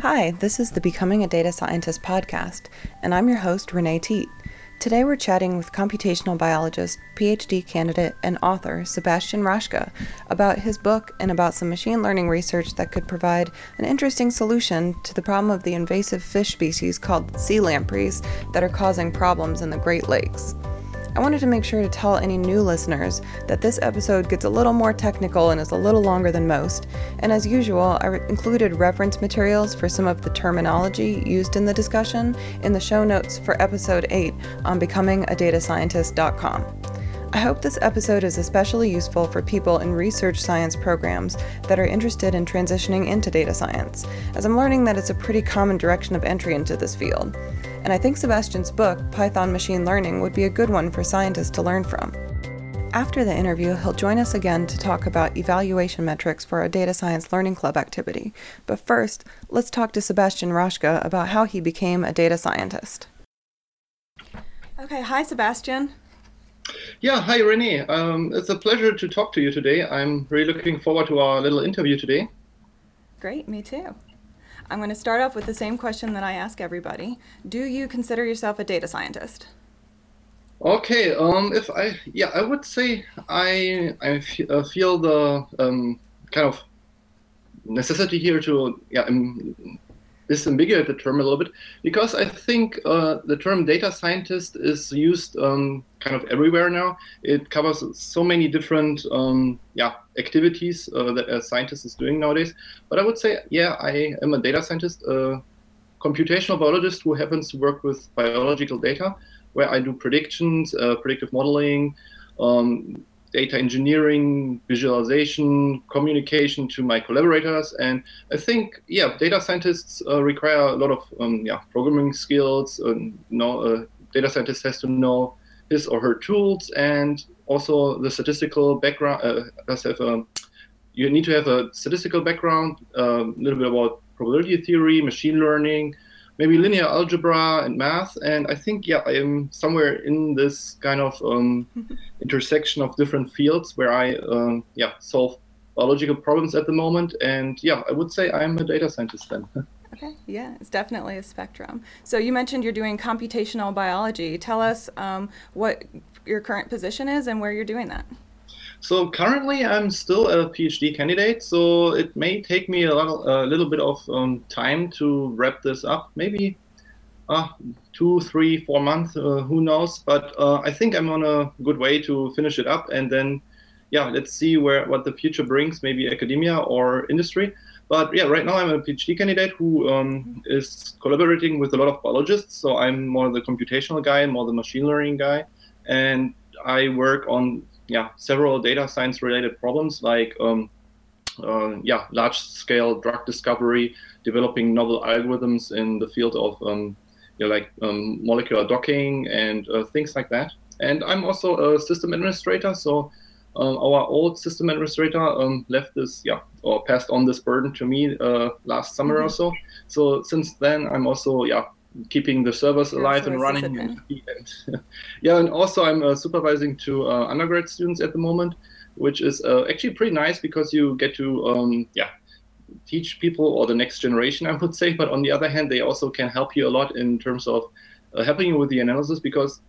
Hi, this is the Becoming a Data Scientist podcast, and I'm your host, Renee Teate. Today we're chatting with computational biologist, PhD candidate, and author Sebastian Raschka about his book and about some machine learning research that could provide an interesting solution to the problem of the invasive fish species called sea lampreys that are causing problems in the Great Lakes. I wanted to make sure to tell any new listeners that this episode gets a little more technical and is a little longer than most, and as usual, I re- included reference materials for some of the terminology used in the discussion in the show notes for episode 8 on becomingadatascientist.com. I hope this episode is especially useful for people in research science programs that are interested in transitioning into data science, as I'm learning that it's a pretty common direction of entry into this field and I think Sebastian's book, Python Machine Learning, would be a good one for scientists to learn from. After the interview, he'll join us again to talk about evaluation metrics for a data science learning club activity. But first, let's talk to Sebastian Raschka about how he became a data scientist. Okay, hi, Sebastian. Yeah, hi, Renee. Um, it's a pleasure to talk to you today. I'm really looking forward to our little interview today. Great, me too. I'm going to start off with the same question that I ask everybody. Do you consider yourself a data scientist? Okay, um, if I, yeah, I would say I, I uh, feel the um, kind of necessity here to, yeah, disambiguate the term a little bit because I think uh, the term data scientist is used um, kind of everywhere now. It covers so many different um, yeah activities uh, that a scientist is doing nowadays. But I would say, yeah, I am a data scientist, a computational biologist who happens to work with biological data, where I do predictions, uh, predictive modeling. Um, data engineering, visualization, communication to my collaborators. And I think, yeah, data scientists uh, require a lot of um, yeah, programming skills. And, you know, a data scientist has to know his or her tools and also the statistical background. Uh, does have a, you need to have a statistical background, a um, little bit about probability theory, machine learning, maybe linear algebra and math. And I think, yeah, I am somewhere in this kind of um, intersection of different fields where I, um, yeah, solve biological problems at the moment. And yeah, I would say I'm a data scientist then. Okay, yeah, it's definitely a spectrum. So you mentioned you're doing computational biology. Tell us um, what your current position is and where you're doing that. So currently, I'm still a PhD candidate, so it may take me a, little, a little bit of um, time to wrap this up. Maybe uh, two, three, four months, uh, who knows? But uh, I think I'm on a good way to finish it up, and then, yeah, let's see where what the future brings. Maybe academia or industry. But yeah, right now I'm a PhD candidate who um, is collaborating with a lot of biologists. So I'm more the computational guy, more the machine learning guy, and I work on yeah several data science related problems like um, uh, yeah large scale drug discovery, developing novel algorithms in the field of um, you know, like um, molecular docking and uh, things like that. And I'm also a system administrator, so um, our old system administrator um, left this, yeah, or passed on this burden to me uh, last summer mm-hmm. or so. So since then, I'm also, yeah, keeping the servers alive and running. And, yeah, and also I'm uh, supervising two uh, undergrad students at the moment, which is uh, actually pretty nice because you get to um, yeah teach people or the next generation, I would say. But on the other hand, they also can help you a lot in terms of uh, helping you with the analysis because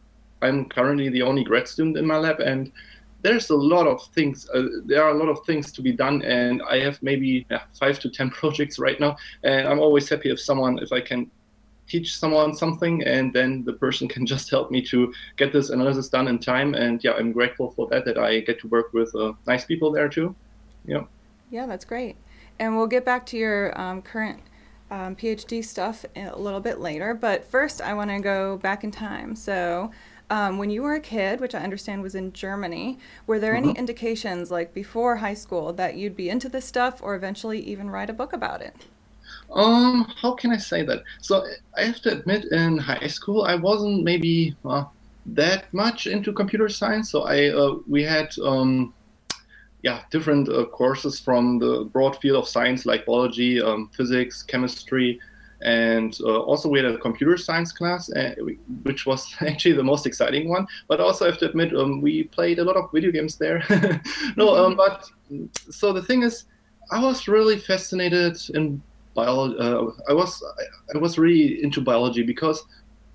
I'm currently the only grad student in my lab and there's a lot of things uh, there are a lot of things to be done and i have maybe yeah, five to ten projects right now and i'm always happy if someone if i can teach someone something and then the person can just help me to get this analysis done in time. And yeah i'm grateful for that that i get to work with uh, nice people there too. Yeah. Yeah that's great. And we'll get back to your um, current um, phd stuff a little bit later but first i want to go back in time. So um, when you were a kid, which I understand was in Germany, were there any mm-hmm. indications, like before high school, that you'd be into this stuff or eventually even write a book about it? Um, how can I say that? So I have to admit, in high school, I wasn't maybe uh, that much into computer science. So I uh, we had um, yeah different uh, courses from the broad field of science like biology, um, physics, chemistry, and uh, also we had a computer science class, uh, which was actually the most exciting one. But also I have to admit, um, we played a lot of video games there. no, um, mm-hmm. but so the thing is, I was really fascinated in uh, I was I was really into biology because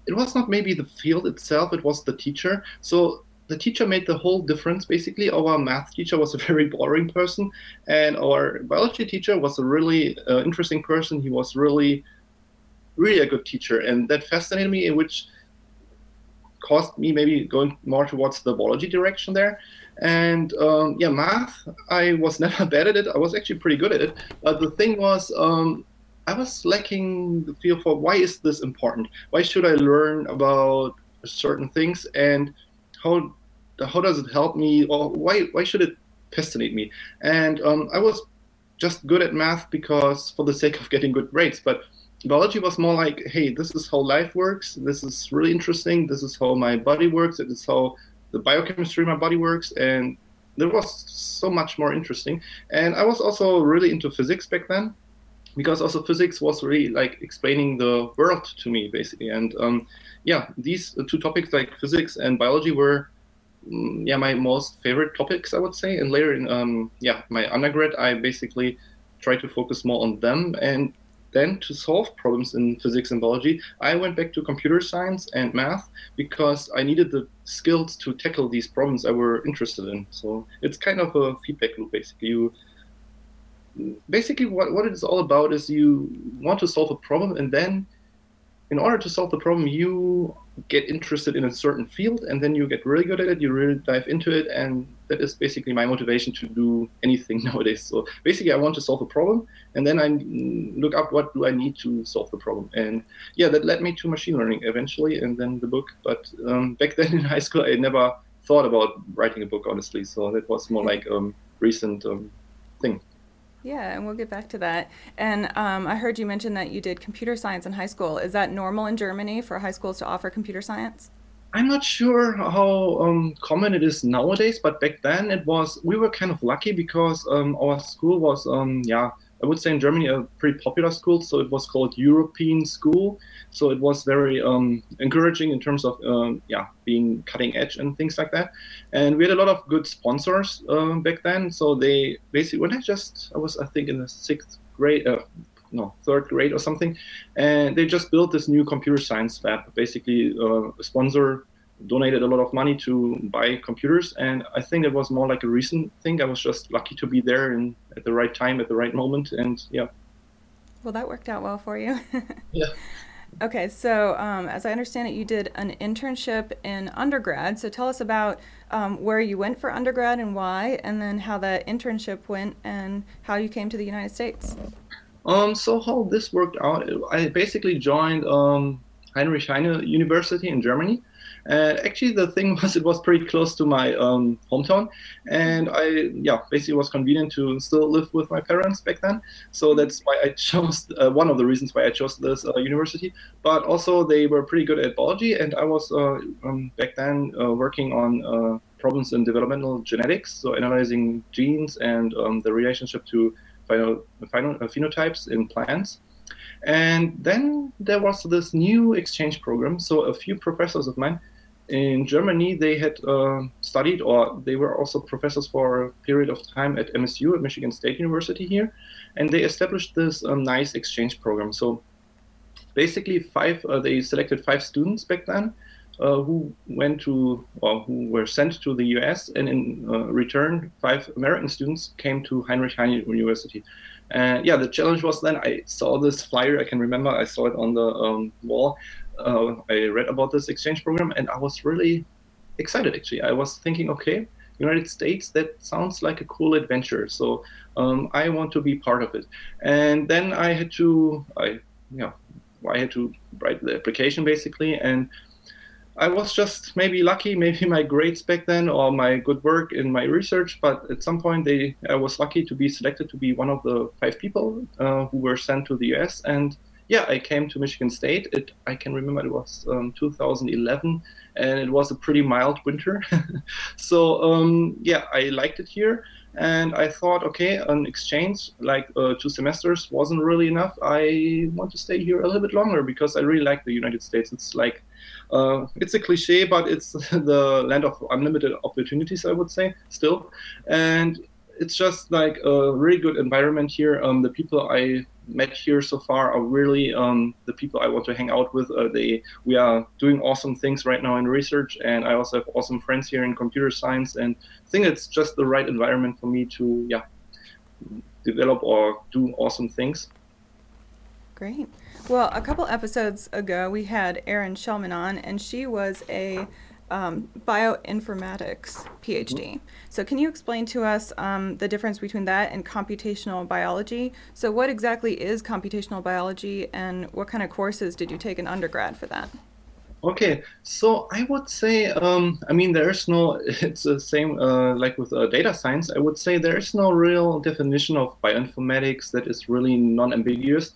it was not maybe the field itself; it was the teacher. So the teacher made the whole difference. Basically, our math teacher was a very boring person, and our biology teacher was a really uh, interesting person. He was really, really a good teacher, and that fascinated me. Which caused me maybe going more towards the biology direction there. And um, yeah, math, I was never bad at it. I was actually pretty good at it. But the thing was, um, I was lacking the feel for why is this important? Why should I learn about certain things? And how how does it help me? Or why why should it fascinate me? And um, i was just good at math because for the sake of getting good grades but biology was more like hey this is how life works. This is really interesting. This is how my body works. It is how the biochemistry of my body works. And there was so much more interesting. And i was also really into physics back then because also physics was really like explaining the world to me basically. And um, yeah these two topics like physics and biology were Mm, yeah my most favorite topics i would say. And later in um, yeah my undergrad i basically tried to focus more on them. And then to solve problems in physics and biology i went back to computer science and math because i needed the skills to tackle these problems i were interested in. So it's kind of a feedback loop basically. You basically what, what it's all about is you want to solve a problem and then in order to solve the problem, you get interested in a certain field and then you get really good at it. You really dive into it. And that is basically my motivation to do anything nowadays. So basically, I want to solve a problem and then I look up what do I need to solve the problem. And yeah, that led me to machine learning eventually and then the book. But um, back then in high school, I never thought about writing a book, honestly. So that was more like a um, recent um, thing. Yeah, and we'll get back to that. And um, I heard you mention that you did computer science in high school. Is that normal in Germany for high schools to offer computer science? I'm not sure how um, common it is nowadays, but back then it was. We were kind of lucky because um, our school was, um, yeah, I would say in Germany a pretty popular school. So it was called European School. So it was very um, encouraging in terms of um, yeah being cutting edge and things like that. And we had a lot of good sponsors uh, back then. So they basically when I just I was I think in the sixth grade. Uh, no, third grade or something, and they just built this new computer science lab. Basically, uh, a sponsor donated a lot of money to buy computers and i think it was more like a recent thing. I was just lucky to be there and at the right time at the right moment and yeah. Well that worked out well for you. Yeah. Okay so um, as i understand it you did an internship in undergrad. So tell us about um, where you went for undergrad and why and then how that internship went and how you came to the united states. Um, so how this worked out i basically joined um, heinrich heine university in germany and actually, the thing was, it was pretty close to my um, hometown, and I, yeah, basically was convenient to still live with my parents back then. So that's why I chose uh, one of the reasons why I chose this uh, university. But also, they were pretty good at biology, and I was uh, um, back then uh, working on uh, problems in developmental genetics, so analyzing genes and um, the relationship to uh, phenotypes in plants. And then there was this new exchange program. So a few professors of mine in Germany, they had uh, studied, or they were also professors for a period of time at MSU, at Michigan State University here, and they established this um, nice exchange program. So basically, five uh, they selected five students back then. Uh, who went to or who were sent to the US, and in uh, return, five American students came to Heinrich Heine University. And yeah, the challenge was then I saw this flyer. I can remember I saw it on the um, wall. Uh, I read about this exchange program, and I was really excited. Actually, I was thinking, okay, United States, that sounds like a cool adventure. So um, I want to be part of it. And then I had to, I, yeah, I had to write the application basically, and I was just maybe lucky, maybe my grades back then or my good work in my research. But at some point, they I was lucky to be selected to be one of the five people uh, who were sent to the US. And yeah, I came to Michigan State. It I can remember it was um, 2011, and it was a pretty mild winter. so um, yeah, I liked it here. And I thought, okay, an exchange like uh, two semesters wasn't really enough. I want to stay here a little bit longer because I really like the United States. It's like uh, it's a cliche, but it's the land of unlimited opportunities, I would say, still. And it's just like a really good environment here. Um, the people I met here so far are really um, the people I want to hang out with. Uh, they we are doing awesome things right now in research, and I also have awesome friends here in computer science, and I think it's just the right environment for me to yeah develop or do awesome things. Great. Well, a couple episodes ago, we had Erin Shellman on, and she was a um, bioinformatics PhD. Mm-hmm. So, can you explain to us um, the difference between that and computational biology? So, what exactly is computational biology, and what kind of courses did you take in undergrad for that? Okay, so I would say, um, I mean, there's no, it's the same uh, like with uh, data science. I would say there's no real definition of bioinformatics that is really non ambiguous.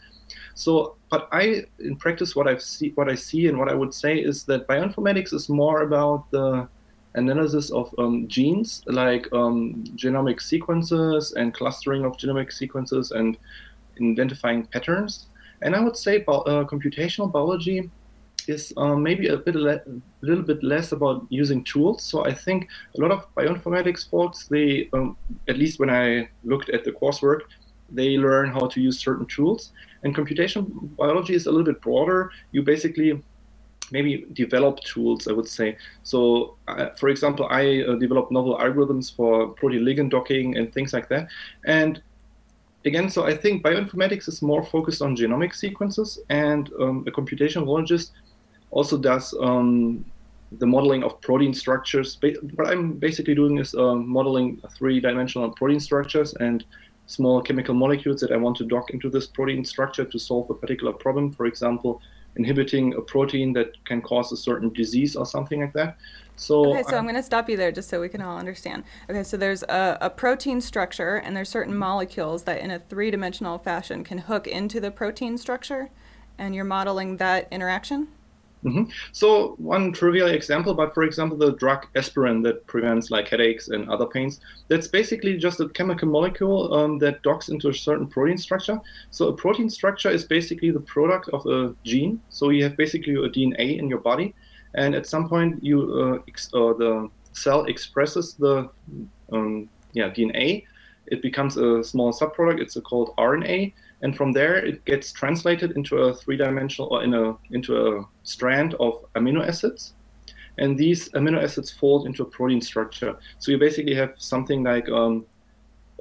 So, but I, in practice, what I see, what I see, and what I would say is that bioinformatics is more about the analysis of um, genes, like um, genomic sequences and clustering of genomic sequences and identifying patterns. And I would say uh, computational biology is um, maybe a bit le- little bit less about using tools. So I think a lot of bioinformatics folks, they um, at least when I looked at the coursework, they learn how to use certain tools. And computational biology is a little bit broader. You basically maybe develop tools, I would say. So, uh, for example, I uh, novel algorithms for protein ligand docking and things like that. And again, so I think bioinformatics is more focused on genomic sequences, and um, a computational biologist also does um, the modeling of protein structures. What I'm basically doing is uh, modeling three-dimensional protein structures and small chemical molecules that I want to dock into this protein structure to solve a particular problem. For example, inhibiting a protein that can cause a certain disease or something like that. So okay, so uh, I'm, I'm going to stop you there just so we can all understand. Okay, so there's a, a protein structure, and there's certain molecules that, in a three-dimensional fashion, can hook into the protein structure, and you're modeling that interaction. Mm-hmm. So one trivial example, but for example, the drug aspirin that prevents like headaches and other pains, that's basically just a chemical molecule um, that docks into a certain protein structure. So a protein structure is basically the product of a gene. So you have basically a DNA in your body, and at some point you uh, ex- uh, the cell expresses the um, yeah DNA. It becomes a small subproduct. It's called RNA, and from there it gets translated into a three-dimensional or in a into a strand of amino acids. And these amino acids fold into a protein structure. So you basically have something like um,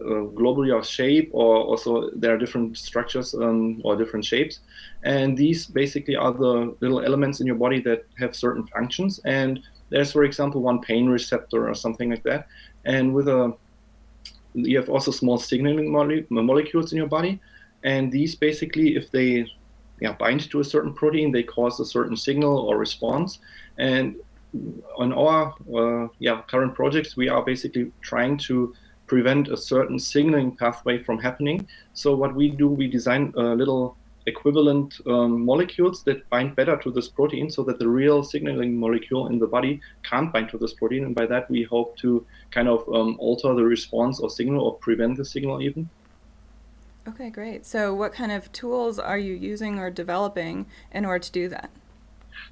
uh, globular shape or also there are different structures um, or different shapes. And these basically are the little elements in your body that have certain functions. And there's for example one pain receptor or something like that. And with a you have also small signaling mole- molecules in your body and these basically, if they yeah, bind to a certain protein, they cause a certain signal or response. And on our uh, yeah current projects, we are basically trying to prevent a certain signaling pathway from happening. So what we do, we design a little equivalent um, molecules that bind better to this protein so that the real signaling molecule in the body can't bind to this protein. And by that, we hope to kind of um, alter the response or signal or prevent the signal even. Okay, great. So, what kind of tools are you using or developing in order to do that?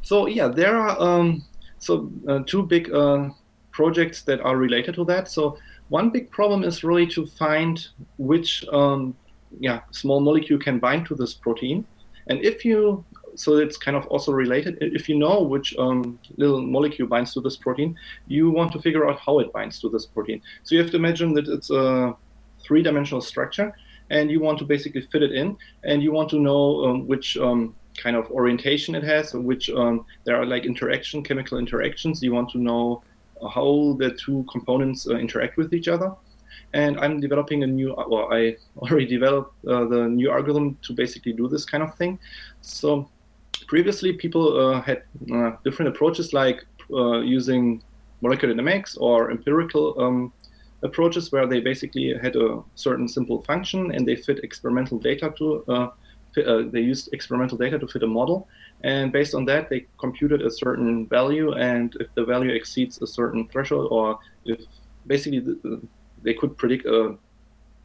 So, yeah, there are um, so uh, two big uh, projects that are related to that. So, one big problem is really to find which um, yeah small molecule can bind to this protein, and if you so it's kind of also related. If you know which um, little molecule binds to this protein, you want to figure out how it binds to this protein. So you have to imagine that it's a three-dimensional structure, and you want to basically fit it in, and you want to know um, which um, kind of orientation it has, which um, there are like interaction, chemical interactions. You want to know how the two components uh, interact with each other. And I'm developing a new, well, I already developed uh, the new algorithm to basically do this kind of thing. So previously, people uh, had uh, different approaches like uh, using molecular dynamics or empirical um, approaches where they basically had a certain simple function and they fit experimental data to uh, fit, uh, they used experimental data to fit a model and based on that they computed a certain value and if the value exceeds a certain threshold or if basically the, they could predict a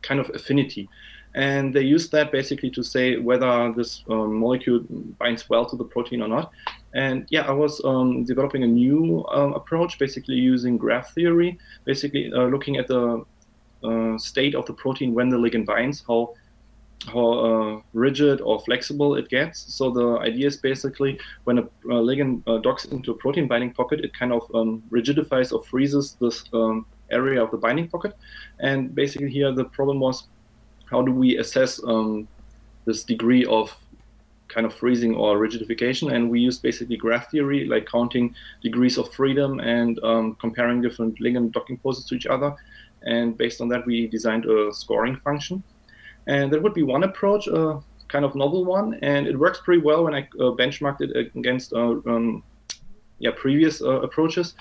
kind of affinity and they used that basically to say whether this um, molecule binds well to the protein or not. And yeah, I was um, developing a new um, approach, basically using graph theory, basically uh, looking at the uh, state of the protein when the ligand binds, how how uh, rigid or flexible it gets. So the idea is basically when a, a ligand uh, docks into a protein binding pocket, it kind of um, rigidifies or freezes this um, area of the binding pocket. And basically here the problem was how do we assess um, this degree of kind of freezing or rigidification? And we used basically graph theory, like counting degrees of freedom and um, comparing different ligand docking poses to each other. And based on that, we designed a scoring function. And that would be one approach, a kind of novel one, and it works pretty well when I uh, benchmarked it against uh, um, yeah previous uh, approaches.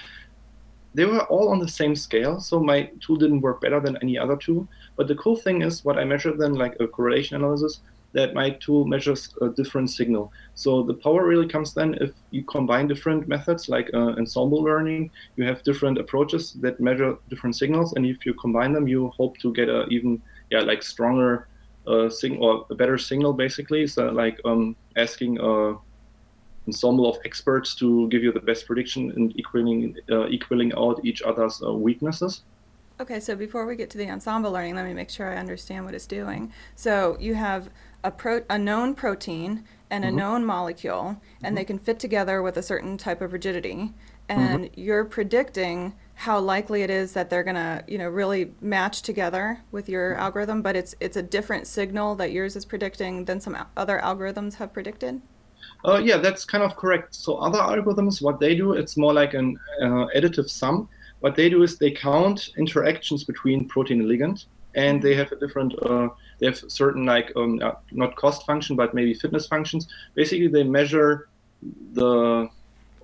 They were all on the same scale, so my tool didn't work better than any other tool. But the cool thing is, what I measured then, like a correlation analysis, that my tool measures a different signal. So the power really comes then if you combine different methods like uh, ensemble learning, you have different approaches that measure different signals, and if you combine them, you hope to get a even yeah like stronger a sing or a better signal basically. So like um, asking a ensemble of experts to give you the best prediction and equaling uh, equaling out each other's uh, weaknesses. Okay, so before we get to the ensemble learning, let me make sure I understand what it's doing. So you have a pro a known protein and a mm-hmm. known molecule, and mm-hmm. they can fit together with a certain type of rigidity, and mm-hmm. you're predicting how likely it is that they're going to you know really match together with your algorithm but it's it's a different signal that yours is predicting than some other algorithms have predicted uh, yeah that's kind of correct so other algorithms what they do it's more like an uh, additive sum what they do is they count interactions between protein and ligand and they have a different uh, they have certain like um, uh, not cost function but maybe fitness functions basically they measure the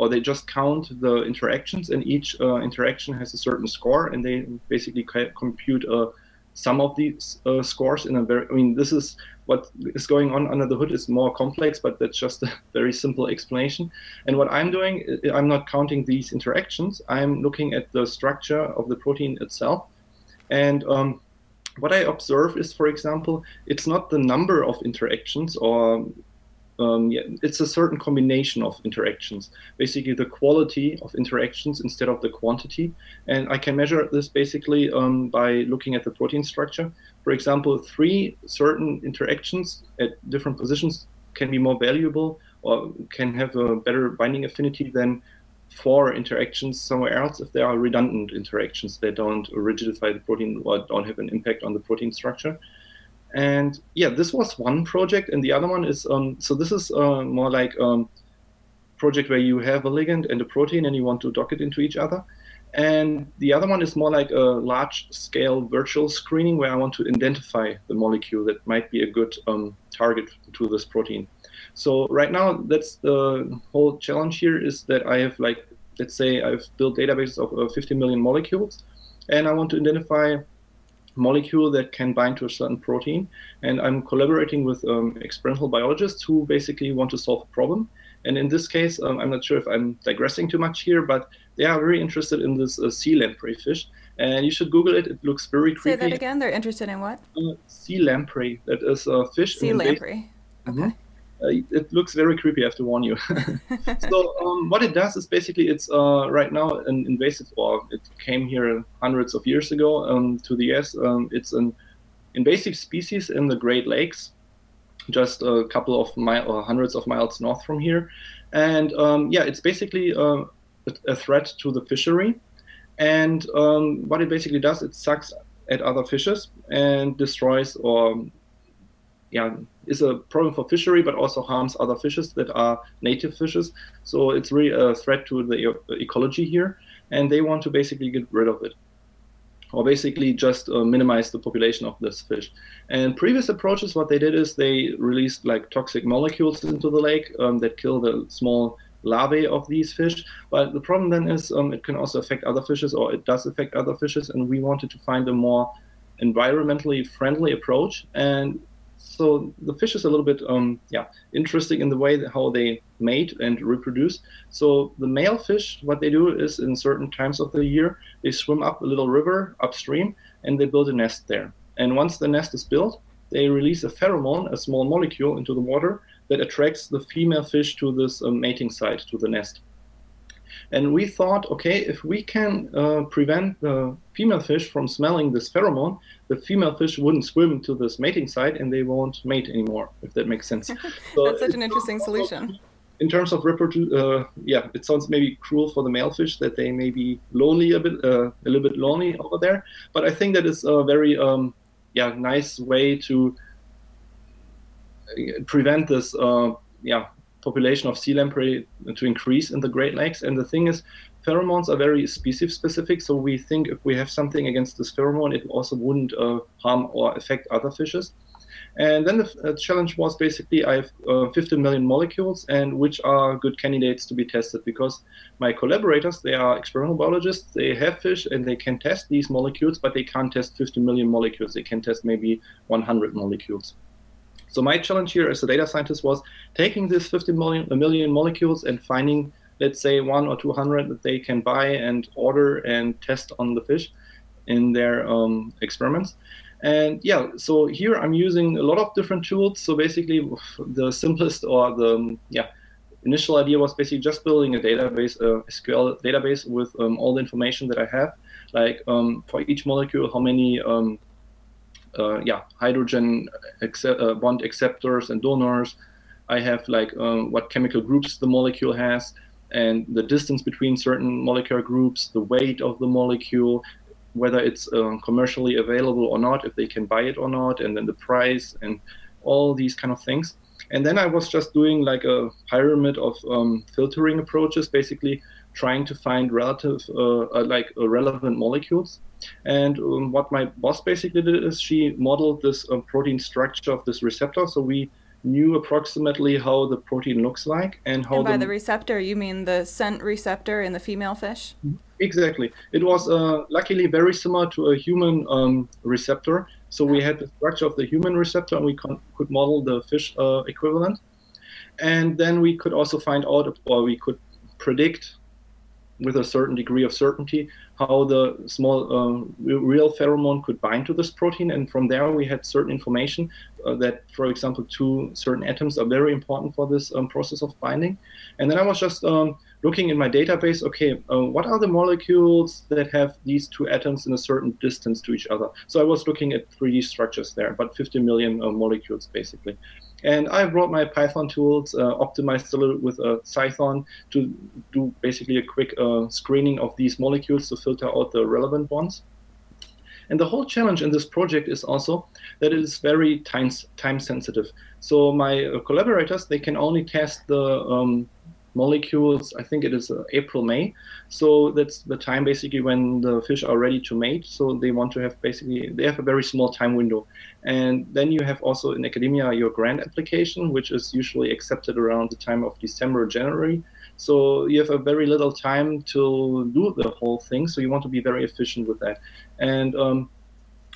or they just count the interactions, and each uh, interaction has a certain score, and they basically compute uh, some of these uh, scores in a very. I mean, this is what is going on under the hood is more complex, but that's just a very simple explanation. And what I'm doing, I'm not counting these interactions. I'm looking at the structure of the protein itself, and um, what I observe is, for example, it's not the number of interactions or um, yeah, it's a certain combination of interactions. Basically, the quality of interactions instead of the quantity. And I can measure this basically um, by looking at the protein structure. For example, three certain interactions at different positions can be more valuable or can have a better binding affinity than four interactions somewhere else if they are redundant interactions that don't rigidify the protein or don't have an impact on the protein structure. And yeah, this was one project, and the other one is um, so this is uh, more like um, project where you have a ligand and a protein, and you want to dock it into each other. And the other one is more like a large-scale virtual screening where I want to identify the molecule that might be a good um, target to this protein. So right now, that's the whole challenge here is that I have like, let's say I've built databases of uh, 50 million molecules, and I want to identify molecule that can bind to a certain protein. And I'm collaborating with um, experimental biologists who basically want to solve a problem. And in this case, um, I'm not sure if I'm digressing too much here, but they are very interested in this uh, sea lamprey fish. And you should Google it. It looks very creepy. Say that again. They're interested in what? Uh, sea lamprey. That is a fish. Sea lamprey. Okay. Mm-hmm uh, it looks very creepy. I have to warn you. so um, what it does is basically it's uh, right now an invasive, or it came here hundreds of years ago um, to the US. Um, it's an invasive species in the Great Lakes, just a couple of miles or hundreds of miles north from here, and um, yeah, it's basically uh, a threat to the fishery. And um, what it basically does, it sucks at other fishes and destroys or yeah, is a problem for fishery, but also harms other fishes that are native fishes. So it's really a threat to the ecology here, and they want to basically get rid of it, or basically just uh, minimize the population of this fish. And previous approaches, what they did is they released like toxic molecules into the lake um, that kill the small larvae of these fish. But the problem then is um, it can also affect other fishes, or it does affect other fishes, and we wanted to find a more environmentally friendly approach and so the fish is a little bit um, yeah interesting in the way how they mate and reproduce. So the male fish, what they do is in certain times of the year, they swim up a little river upstream and they build a nest there. And once the nest is built, they release a pheromone, a small molecule, into the water that attracts the female fish to this um, mating site, to the nest. And we thought, okay, if we can uh, prevent the female fish from smelling this pheromone, the female fish wouldn't swim to this mating site and they won't mate anymore, if that makes sense. So That's such an interesting solution. In terms of reproduce, uh, yeah, it sounds maybe cruel for the male fish that they may be lonely a bit, uh, a little bit lonely over there. But I think that is a very, um, yeah, nice way to uh, prevent this, uh, yeah, population of sea lamprey to increase in the Great Lakes. And the thing is, pheromones are very species specific. So we think if we have something against this pheromone, it also wouldn't uh, harm or affect other fishes. And then the uh, challenge was basically I have uh, 15 million molecules and which are good candidates to be tested because my collaborators, they are experimental biologists, they have fish and they can test these molecules, but they can't test 50 million molecules. They can test maybe 100 molecules. So my challenge here as a data scientist was taking these 50 million, million molecules and finding, let's say, one or 200 that they can buy and order and test on the fish in their um, experiments. And yeah, so here I'm using a lot of different tools. So basically, the simplest or the yeah initial idea was basically just building a database, a SQL database with um, all the information that I have, like um, for each molecule, how many um, yeah hydrogen accept, uh, bond acceptors and donors. I have like um, what chemical groups the molecule has and the distance between certain molecular groups, the weight of the molecule, whether it's um, commercially available or not, if they can buy it or not, and then the price and all these kind of things. And then I was just doing like a pyramid of um, filtering approaches, basically trying to find relative, uh, uh, like uh, relevant molecules. And um, what my boss basically did is she modeled this uh, protein structure of this receptor. So we knew approximately how the protein looks like and how. And by the, the receptor, you mean the scent receptor in the female fish? Exactly. It was uh, luckily very similar to a human um, receptor. So we had the structure of the human receptor, and we con- could model the fish uh, equivalent. And then we could also find out, or we could predict with a certain degree of certainty how the small uh, real pheromone could bind to this protein. And from there, we had certain information uh, that, for example, two certain atoms are very important for this um, process of binding. And then I was just um, looking in my database, okay, uh, what are the molecules that have these two atoms in a certain distance to each other? So I was looking at 3D structures there, about 50 million uh, molecules basically. And I brought my Python tools, uh, optimized a little with a Cython to do basically a quick uh, screening of these molecules to filter out the relevant ones. And the whole challenge in this project is also that it is very time, time sensitive. So my uh, collaborators, they can only test the um, molecules, I think it is uh, April, May. So that's the time basically when the fish are ready to mate. So they want to have basically, they have a very small time window. And then you have also in academia your grant application, which is usually accepted around the time of December, January. So you have a very little time to do the whole thing. So you want to be very efficient with that. And um,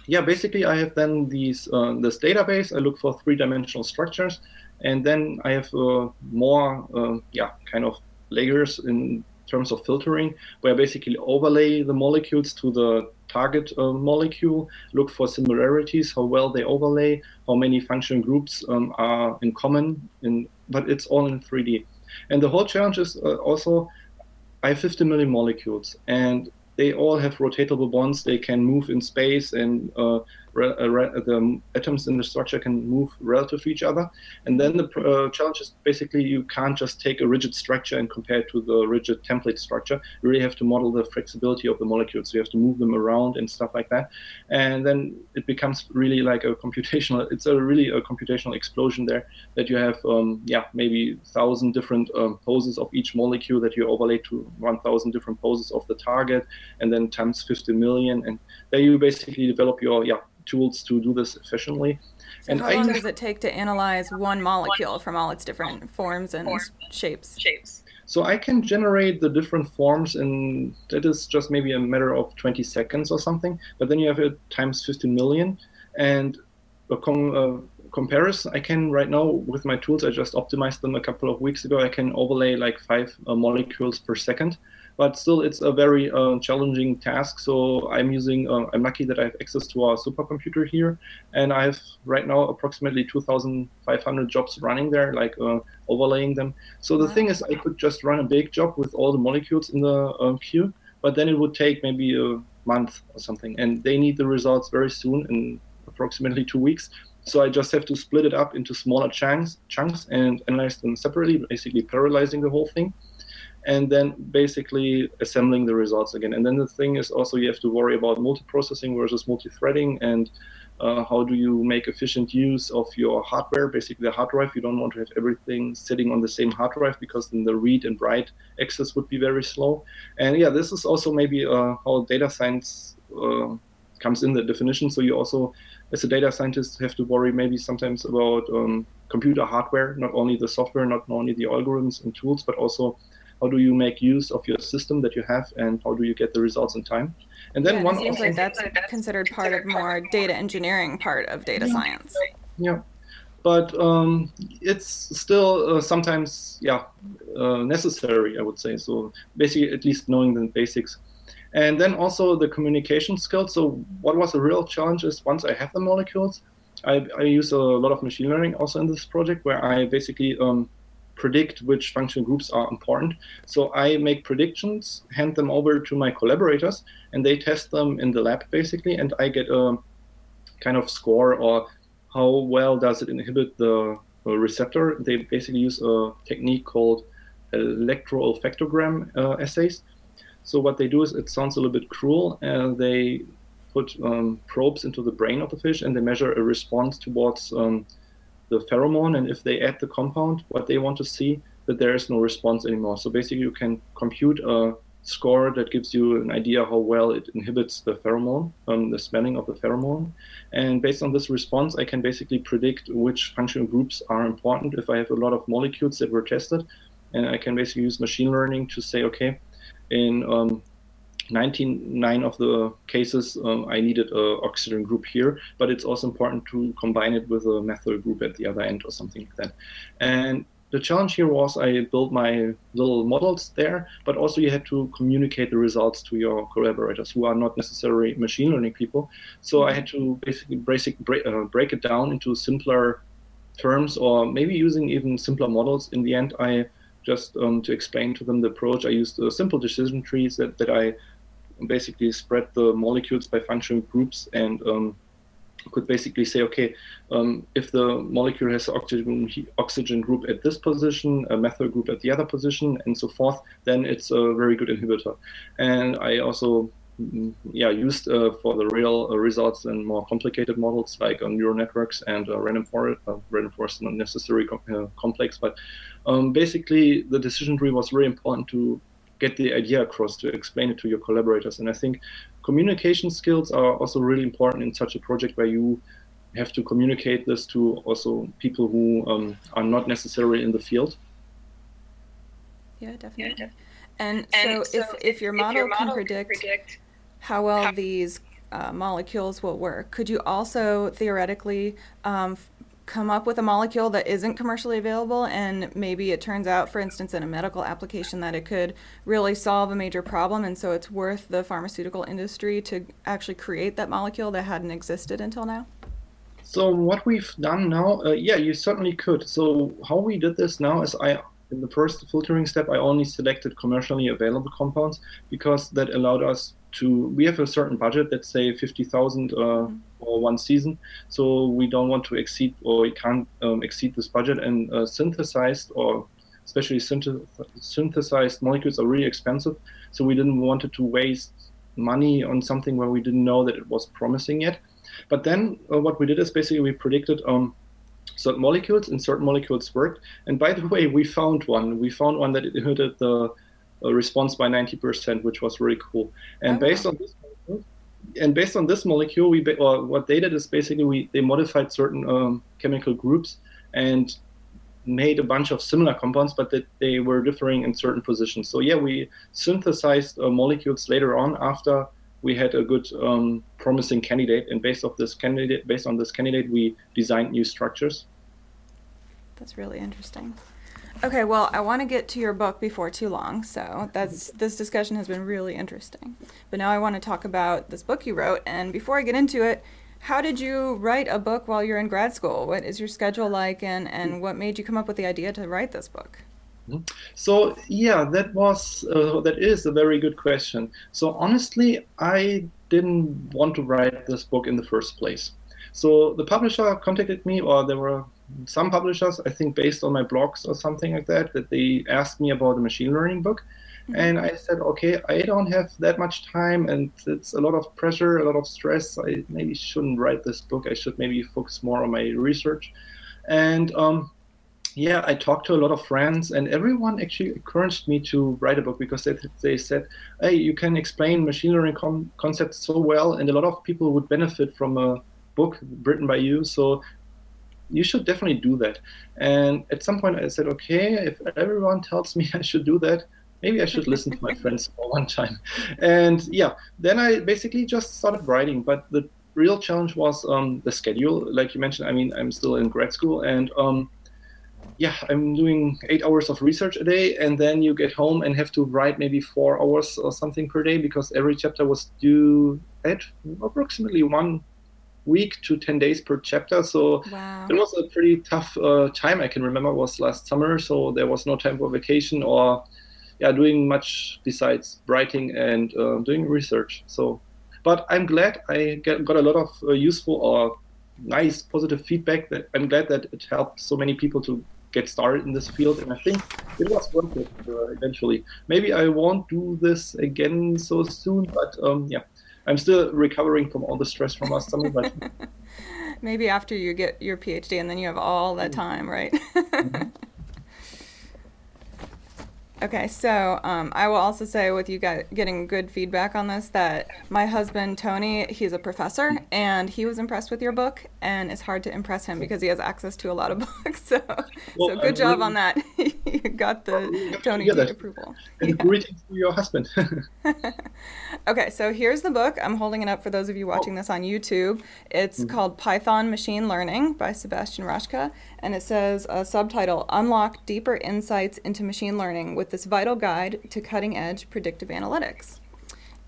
yeah, basically I have then these uh, this database. I look for three-dimensional structures and then I have uh, more, uh, yeah, kind of layers in terms of filtering, where I basically overlay the molecules to the target uh, molecule, look for similarities, how well they overlay, how many functional groups um, are in common, in, but it's all in 3D. And the whole challenge is uh, also I have 50 million molecules, and they all have rotatable bonds. They can move in space and uh, the atoms in the structure can move relative to each other. And then the uh, challenge is basically you can't just take a rigid structure and compare it to the rigid template structure. You really have to model the flexibility of the molecules. So you have to move them around and stuff like that. And then it becomes really like a computational. It's a really a computational explosion there that you have, um, yeah, maybe thousand different um, poses of each molecule that you overlay to 1,000 different poses of the target, and then times 50 million. And there you basically develop your yeah tools to do this efficiently. So and how long I, does it take to analyze one molecule from all its different forms and shapes? Shapes. So I can generate the different forms, and that is just maybe a matter of 20 seconds or something. But then you have it times 15 million, and a com- uh, comparison. I can right now with my tools. I just optimized them a couple of weeks ago. I can overlay like five uh, molecules per second but still it's a very uh, challenging task. So I'm using, uh, I'm lucky that I have access to our supercomputer here, and I have right now approximately 2,500 jobs running there, like uh, overlaying them. So the wow. thing is, I could just run a big job with all the molecules in the uh, queue, but then it would take maybe a month or something, and they need the results very soon in approximately two weeks. So I just have to split it up into smaller chunks, chunks and analyze them separately, basically parallelizing the whole thing and then basically assembling the results again. And then the thing is also you have to worry about multiprocessing versus multi-threading and uh, how do you make efficient use of your hardware, basically the hard drive. You don't want to have everything sitting on the same hard drive because then the read and write access would be very slow. And yeah, this is also maybe uh, how data science uh, comes in the definition. So you also, as a data scientist, have to worry maybe sometimes about um, computer hardware, not only the software, not only the algorithms and tools, but also how do you make use of your system that you have and how do you get the results in time? And then yeah, one it seems like that's considered part of more data engineering part of data yeah. science. Yeah. But um, it's still uh, sometimes yeah uh, necessary i would say. So basically at least knowing the basics. And then also the communication skills. So what was a real challenge is once i have the molecules I, I use a lot of machine learning also in this project where i basically um, predict which functional groups are important. So I make predictions, hand them over to my collaborators, and they test them in the lab basically, and I get a kind of score or how well does it inhibit the receptor. They basically use a technique called electroolfactogram uh, assays. So what they do is it sounds a little bit cruel. Uh, they put um, probes into the brain of the fish and they measure a response towards um, the pheromone, and if they add the compound, what they want to see, that there is no response anymore. So basically, you can compute a score that gives you an idea how well it inhibits the pheromone, um, the smelling of the pheromone. And based on this response, I can basically predict which functional groups are important if I have a lot of molecules that were tested. And I can basically use machine learning to say, okay, in um, 99 of the cases um, I needed a oxygen group here, but it's also important to combine it with a methyl group at the other end or something like that. And the challenge here was I built my little models there, but also you had to communicate the results to your collaborators who are not necessarily machine learning people. So I had to basically basic, break, uh, break it down into simpler terms or maybe using even simpler models. In the end, I just um, to explain to them the approach, I used uh, simple decision trees that, that I basically spread the molecules by functional groups and um, could basically say, okay, um, if the molecule has oxygen, oxygen group at this position, a methyl group at the other position, and so forth, then it's a very good inhibitor. And I also mm, yeah, used uh, for the real uh, results and more complicated models like uh, neural networks and uh, random forest. Uh, random forest not necessarily com- uh, complex, but um, basically the decision tree was very important to get the idea across to explain it to your collaborators. And I think communication skills are also really important in such a project where you have to communicate this to also people who um, are not necessarily in the field. Yeah, definitely. Yeah, definitely. And, and, so, so if, if, your model, if your model can, predict can, predict how well how these uh, molecules will work, could you also theoretically um, come up with a molecule that isn't commercially available and maybe it turns out for instance in a medical application that it could really solve a major problem and so it's worth the pharmaceutical industry to actually create that molecule that hadn't existed until now? So what we've done now uh, yeah you certainly could. So how we did this now is i in the first filtering step i only selected commercially available compounds because that allowed us to we have a certain budget let's say 50000 uh, mm-hmm for one season. So we don't want to exceed or we can't um, exceed this budget. And uh, synthesized or especially synth- synthesized molecules are really expensive. So we didn't want to waste money on something where we didn't know that it was promising yet. But then uh, what we did is basically we predicted um, certain molecules and certain molecules worked. And by the way, we found one. We found one that inhibited the response by 90%, which was really cool. And okay. based on this and based on this molecule, we or what they did is basically we they modified certain um, chemical groups and made a bunch of similar compounds, but that they were differing in certain positions. So yeah, we synthesized uh, molecules later on after we had a good um, promising candidate, and based off this candidate, based on this candidate, we designed new structures. That's really interesting. Okay, well, I want to get to your book before too long, so that's this discussion has been really interesting. But now I want to talk about this book you wrote, and before I get into it, how did you write a book while you're in grad school? What is your schedule like, and and what made you come up with the idea to write this book? Mm-hmm. So yeah, that was uh, that is a very good question. So honestly, I didn't want to write this book in the first place. So the publisher contacted me, or there were some publishers, I think based on my blogs or something like that, that they asked me about a machine learning book. Mm-hmm. And I said, okay, I don't have that much time and it's a lot of pressure, a lot of stress. I maybe shouldn't write this book. I should maybe focus more on my research. And um, yeah, I talked to a lot of friends, and everyone actually encouraged me to write a book because they, they said, hey, you can explain machine learning com- concepts so well, and a lot of people would benefit from a book written by you. So you should definitely do that. And at some point, I said, okay, if everyone tells me I should do that, maybe I should listen to my friends for one time. And yeah, then I basically just started writing. But the real challenge was um, the schedule. Like you mentioned, I mean, I'm still in grad school, and um, yeah, I'm doing eight hours of research a day, and then you get home and have to write maybe four hours or something per day because every chapter was due at approximately one week to 10 days per chapter. So wow. it was a pretty tough uh, time. I can remember was last summer, so there was no time for vacation or yeah, doing much besides writing and uh, doing research. So, but I'm glad I get, got a lot of uh, useful or nice positive feedback. That I'm glad that it helped so many people to get started in this field, and I think it was worth it uh, eventually. Maybe I won't do this again so soon, but um, yeah, I'm still recovering from all the stress from last summer, but maybe after you get your PhD and then you have all that mm. time, right? mm-hmm. Okay, so um, I will also say, with you guys getting good feedback on this, that my husband Tony, he's a professor, and he was impressed with your book, and it's hard to impress him because he has access to a lot of books. So, well, so good job really, on that. you got the Tony approval. And yeah. greetings to your husband. okay, so here's the book. I'm holding it up for those of you watching oh. this on YouTube. It's mm-hmm. called Python Machine Learning by Sebastian Raschka, and it says a subtitle: Unlock Deeper Insights into Machine Learning with this vital guide to cutting edge predictive analytics.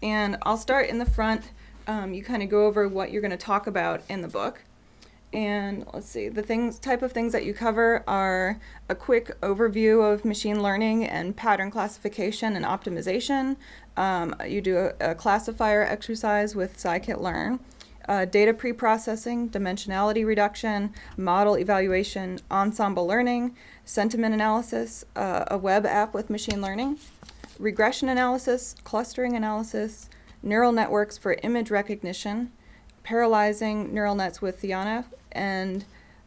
And I'll start in the front. Um, you kind of go over what you're going to talk about in the book. And let's see, the things type of things that you cover are a quick overview of machine learning and pattern classification and optimization. Um, you do a, a, classifier exercise with scikit-learn. Uh, data preprocessing, dimensionality reduction, model evaluation, ensemble learning, sentiment analysis, uh, a web app with machine learning, regression analysis, clustering analysis, neural networks for image recognition, parallelizing neural nets with Theano, and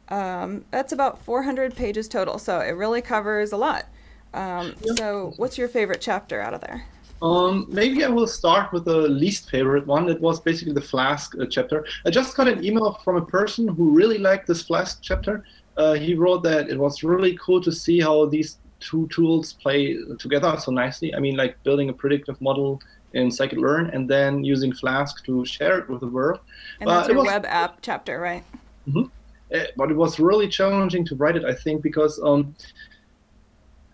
um, that's about 400 pages total. So it really covers a lot. Um, so, what's your favorite chapter out of there? Um, maybe I will start with the least favorite one. It was basically the Flask uh, chapter. I just got an email from a person who really liked this Flask chapter, uh, he wrote that it was really cool to see how these two tools play together so nicely. I mean, like building a predictive model in scikit-learn and then using Flask to share it with the world. And that's your was, web app chapter, right? Mm-hmm. Uh, but it was really challenging to write it, I think, because um,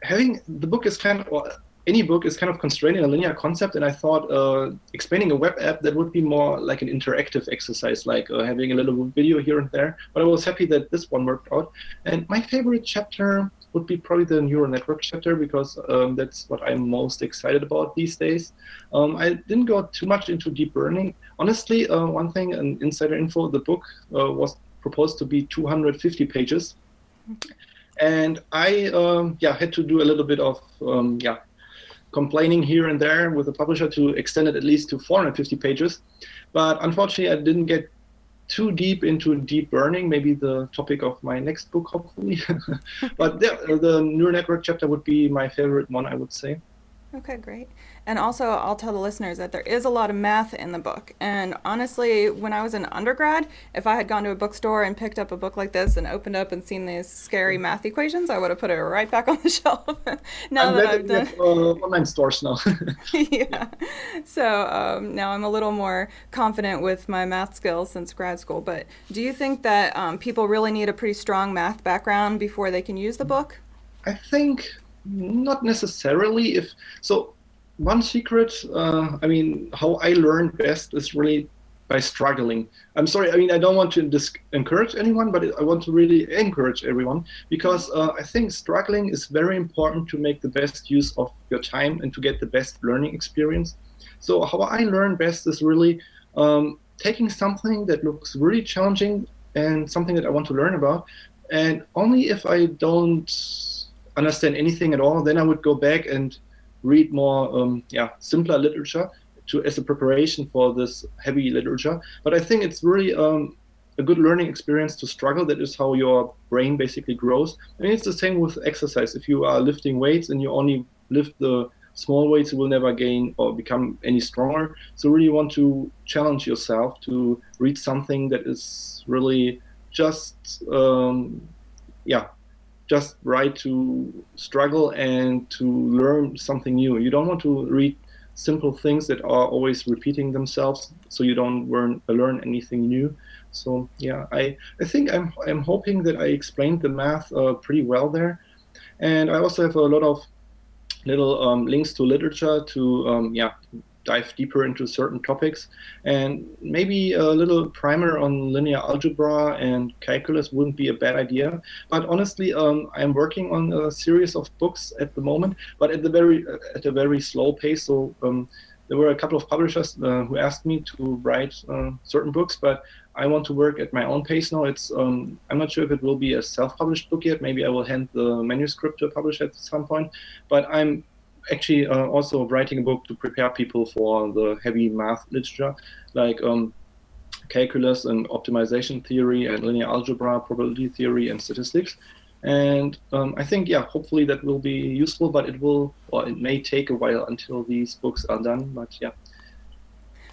having the book is kind of any book is kind of constrained in a linear concept, and I thought uh, explaining a web app that would be more like an interactive exercise, like uh, having a little video here and there. But I was happy that this one worked out. And my favorite chapter would be probably the neural network chapter because um, that's what I'm most excited about these days. Um, I didn't go too much into deep learning. Honestly, uh, one thing, an insider info, the book uh, was proposed to be 250 pages. And I, um, yeah, had to do a little bit of, um, yeah, complaining here and there with the publisher to extend it at least to 450 pages. But unfortunately, I didn't get too deep into deep learning, maybe the topic of my next book, hopefully. but the, the neural network chapter would be my favorite one, I would say. Okay, great. And also, I'll tell the listeners that there is a lot of math in the book. And honestly, when I was in undergrad, if I had gone to a bookstore and picked up a book like this and opened up and seen these scary math equations, I would have put it right back on the shelf. now I'm that I've done uh, online stores now. yeah. So um, now I'm a little more confident with my math skills since grad school. But do you think that um, people really need a pretty strong math background before they can use the book? I think not necessarily. If so, one secret. Uh, I mean, how I learn best is really by struggling. I'm sorry. I mean, I don't want to dis- encourage anyone, but I want to really encourage everyone because uh, I think struggling is very important to make the best use of your time and to get the best learning experience. So how I learn best is really um, taking something that looks really challenging and something that I want to learn about, and only if I don't understand anything at all, then I would go back and read more, um, yeah, simpler literature to as a preparation for this heavy literature. But I think it's really um, a good learning experience to struggle. That is how your brain basically grows. I mean, it's the same with exercise. If you are lifting weights and you only lift the small weights, you will never gain or become any stronger. So really want to challenge yourself to read something that is really just, um, yeah, just right to struggle and to learn something new. You don't want to read simple things that are always repeating themselves, so you don't learn learn anything new. So yeah, I I think I'm I'm hoping that I explained the math uh, pretty well there, and I also have a lot of little um, links to literature to um, yeah dive deeper into certain topics. And maybe a little primer on linear algebra and calculus wouldn't be a bad idea. But honestly, um, I'm working on a series of books at the moment, but at the very at a very slow pace. So um, there were a couple of publishers uh, who asked me to write uh, certain books, but I want to work at my own pace now. It's um, I'm not sure if it will be a self-published book yet. Maybe I will hand the manuscript to a publisher at some point. But I'm actually uh, also writing a book to prepare people for the heavy math literature, like um, calculus and optimization theory and linear algebra, probability theory and statistics. And um, I think, yeah, hopefully that will be useful, but it will, or it may take a while until these books are done. But yeah,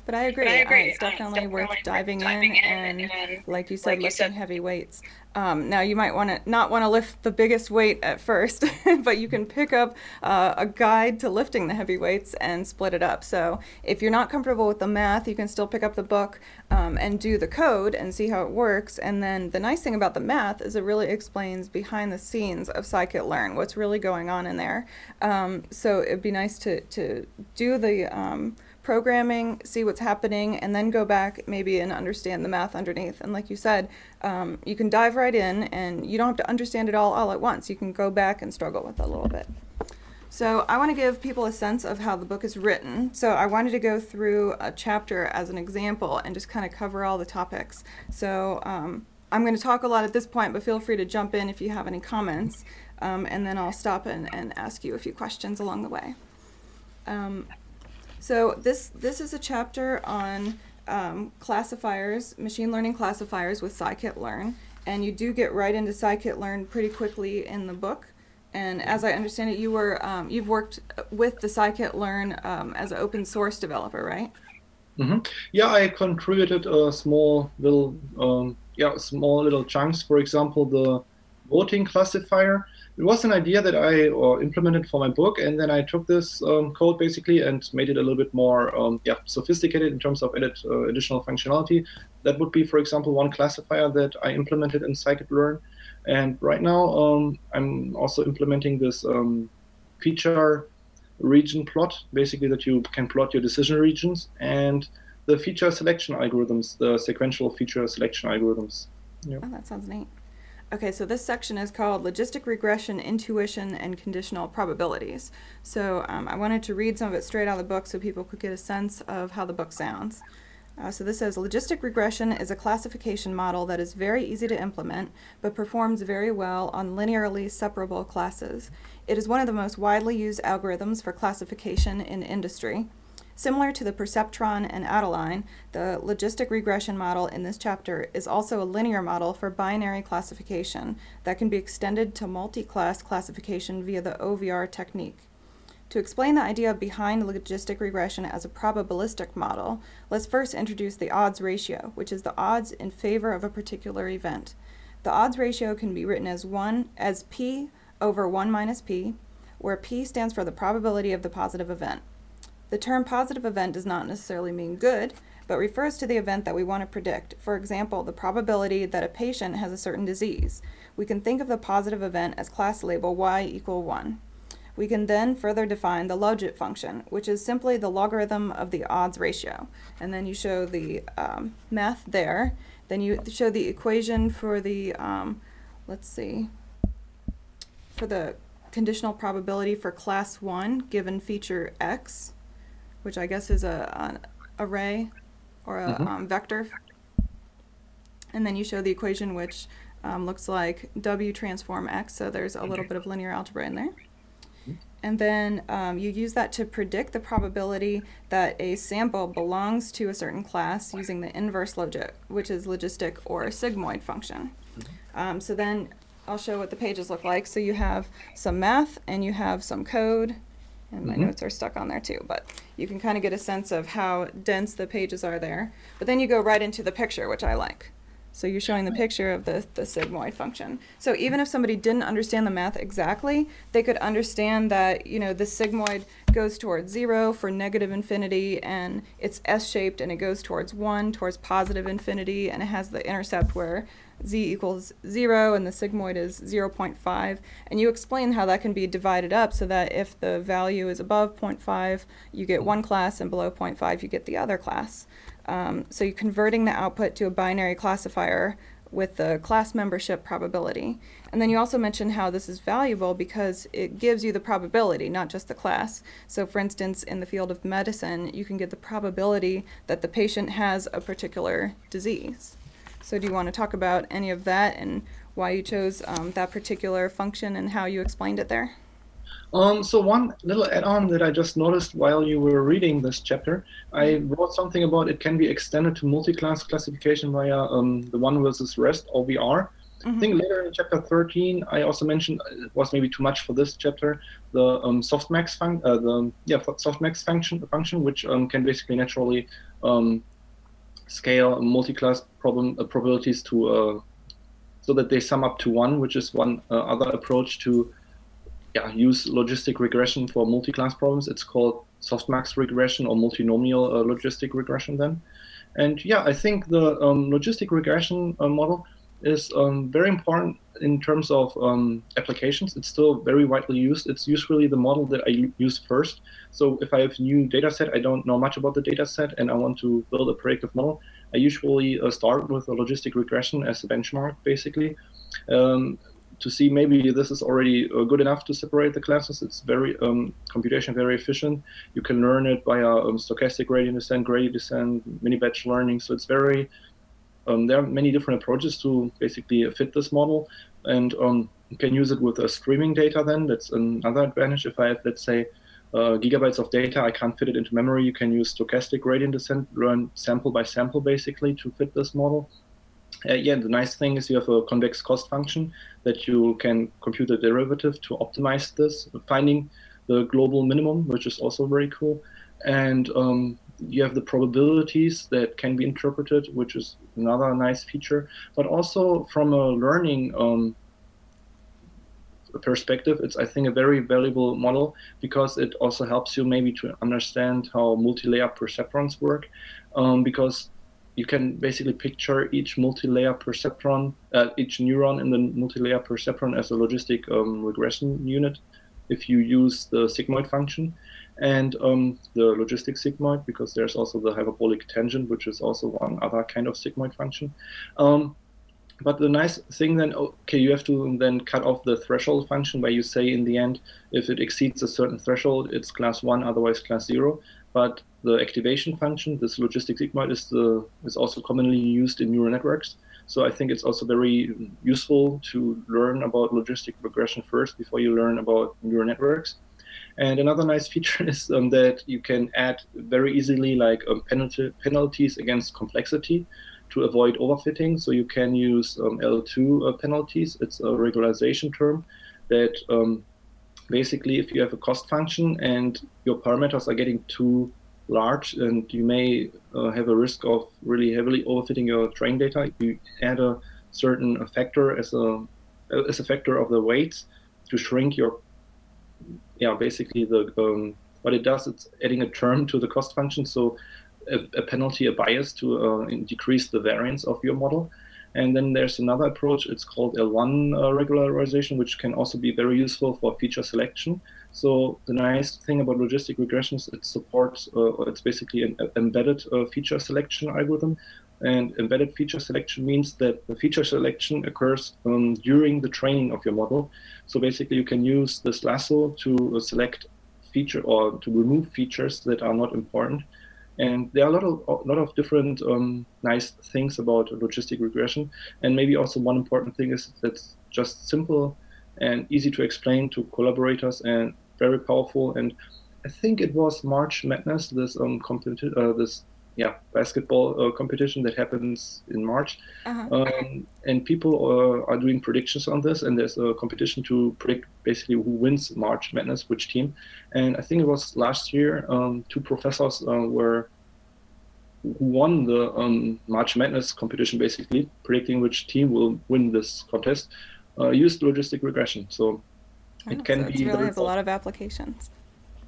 but I agree. But I agree. Uh, it's definitely, it's definitely worth diving, diving in, in, and, and, like you said, like lifting said. heavy weights. Um, now you might want to not want to lift the biggest weight at first, but you can pick up uh, a guide to lifting the heavy weights and split it up. So if you're not comfortable with the math, you can still pick up the book um, and do the code and see how it works. And then the nice thing about the math is it really explains behind the scenes of scikit-learn what's really going on in there. Um, so it'd be nice to to do the um, programming, see what's happening, and then go back maybe and understand the math underneath. And like you said, um, you can dive right in and you don't have to understand it all all at once. You can go back and struggle with it a little bit. So I want to give people a sense of how the book is written. So I wanted to go through a chapter as an example and just kind of cover all the topics. So um, I'm going to talk a lot at this point, but feel free to jump in if you have any comments. Um, and then I'll stop and, and ask you a few questions along the way. Um, so this this is a chapter on um, classifiers, machine learning classifiers with scikit-learn, and you do get right into scikit-learn pretty quickly in the book. And as I understand it, you were um, you've worked with the scikit-learn um, as an open source developer, right? Mm-hmm. Yeah, I contributed a small little um, yeah small little chunks. For example, the voting classifier it was an idea that I uh, implemented for my book, and then I took this um, code basically and made it a little bit more um, yeah, sophisticated in terms of added uh, additional functionality. That would be, for example, one classifier that I implemented in scikit-learn. And right now, um, I'm also implementing this um, feature region plot, basically that you can plot your decision regions, and the feature selection algorithms, the sequential feature selection algorithms. Yeah. Oh, that sounds neat. Okay, so this section is called Logistic Regression, Intuition, and Conditional Probabilities. So um, I wanted to read some of it straight out of the book so people could get a sense of how the book sounds. Uh, so this says logistic regression is a classification model that is very easy to implement but performs very well on linearly separable classes. It is one of the most widely used algorithms for classification in industry. Similar to the perceptron and Adaline, the logistic regression model in this chapter is also a linear model for binary classification that can be extended to multi-class classification via the OVR technique. To explain the idea behind logistic regression as a probabilistic model, let's first introduce the odds ratio, which is the odds in favor of a particular event. The odds ratio can be written as 1 as p over 1 minus p, where p stands for the probability of the positive event. The term positive event does not necessarily mean good, but refers to the event that we want to predict. For example, the probability that a patient has a certain disease. we can think of the positive event as class label y equal 1. We can then further define the logit function, which is simply the logarithm of the odds ratio. And then you show the um, math there. Then you show the equation for the, um, let's see, for the conditional probability for class 1 given feature x, which I guess is a, an array or a Mhm. um, vector. And then you show the equation which um, looks like w transpose x, so there's a little bit of linear algebra in there. And then um, you use that to predict the probability that a sample belongs to a certain class using the inverse logit, which is logistic or sigmoid function. Um, so then I'll show what the pages look like. So you have some math and you have some code, and my Mhm. notes are stuck on there too, but you can kind of get a sense of how dense the pages are there. But then you go right into the picture, which I like. So you're showing the picture of the, the sigmoid function. So even if somebody didn't understand the math exactly, they could understand that, you know, the sigmoid goes towards zero for negative infinity and it's S-shaped and it goes towards one, towards positive infinity, and it has the intercept where z equals zero and the sigmoid is 0.5. And you explain how that can be divided up so that if the value is above 0.5, you get one class and below 0.5, you get the other class. Um, so you're converting the output to a binary classifier with the class membership probability. And then you also mentioned how this is valuable because it gives you the probability, not just the class. So, for instance, in the field of medicine, you can get the probability that the patient has a particular disease. So, do you want to talk about any of that and why you chose um, that particular function and how you explained it there? Um, so one little add-on that I just noticed while you were reading this chapter, I wrote something about it can be extended to multi-class classification via um, the one versus rest OVR. I think later in chapter 13, I also mentioned uh, it was maybe too much for this chapter. The um, softmax fun- uh, the yeah softmax function function, which um, can basically naturally um, scale multi-class problem uh, probabilities to uh, so that they sum up to one, which is one uh, other approach to yeah, use logistic regression for multi-class problems. It's called softmax regression or multinomial uh, logistic regression then. And yeah, I think the um, logistic regression uh, model is um, very important in terms of um, applications. It's still very widely used. It's usually the model that I use first. So if I have new data set, I don't know much about the data set, and I want to build a predictive model, I usually uh, start with a logistic regression as a benchmark, basically. Um, to see maybe this is already uh, good enough to separate the classes. It's very um, computation very efficient. You can learn it via um, stochastic gradient descent, gradient descent, mini batch learning. So it's very um, there are many different approaches to basically fit this model, and um, can use it with uh, streaming data. Then that's another advantage. If I have let's say uh, gigabytes of data, I can't fit it into memory. You can use stochastic gradient descent, learn sample by sample basically to fit this model. Uh, yeah, the nice thing is you have a convex cost function that you can compute a derivative to optimize this, finding the global minimum, which is also very cool. And um, you have the probabilities that can be interpreted, which is another nice feature. But also from a learning um, perspective, it's I think a very valuable model because it also helps you maybe to understand how multi-layer perceptrons work. Um, because you can basically picture each multi-layer perceptron, uh, each neuron in the multi-layer perceptron as a logistic um, regression unit if you use the sigmoid function and um, the logistic sigmoid because there's also the hyperbolic tangent which is also one other kind of sigmoid function um, but the nice thing then okay you have to then cut off the threshold function where you say in the end if it exceeds a certain threshold it's class 1 otherwise class 0 but the activation function, this logistic sigmoid, is the is also commonly used in neural networks. So I think it's also very useful to learn about logistic regression first before you learn about neural networks. And another nice feature is um, that you can add very easily like um, penalty, penalties against complexity to avoid overfitting. So you can use um, L2 uh, penalties. It's a regularization term that um, basically if you have a cost function and your parameters are getting too large and you may uh, have a risk of really heavily overfitting your train data you add a certain factor as a as a factor of the weights to shrink your yeah basically the um, what it does it's adding a term to the cost function so a, a penalty a bias to uh, decrease the variance of your model And then there's another approach, it's called L1 uh, regularization, which can also be very useful for feature selection. So the nice thing about logistic regressions, it supports, uh, it's basically an embedded uh, feature selection algorithm. And embedded feature selection means that the feature selection occurs um, during the training of your model. So basically, you can use this lasso to uh, select feature or to remove features that are not important. And there are a lot of a lot of different um, nice things about logistic regression. And maybe also one important thing is that it's just simple and easy to explain to collaborators and very powerful. And I think it was March Madness, this um, uh, this yeah basketball uh, competition that happens in March, uh-huh. um, and people uh, are doing predictions on this, and there's a competition to predict basically who wins March Madness, which team, and I think it was last year um, two professors uh, were who won the um, March Madness competition, basically predicting which team will win this contest, uh, used logistic regression. So it can so be. It really has a lot of applications.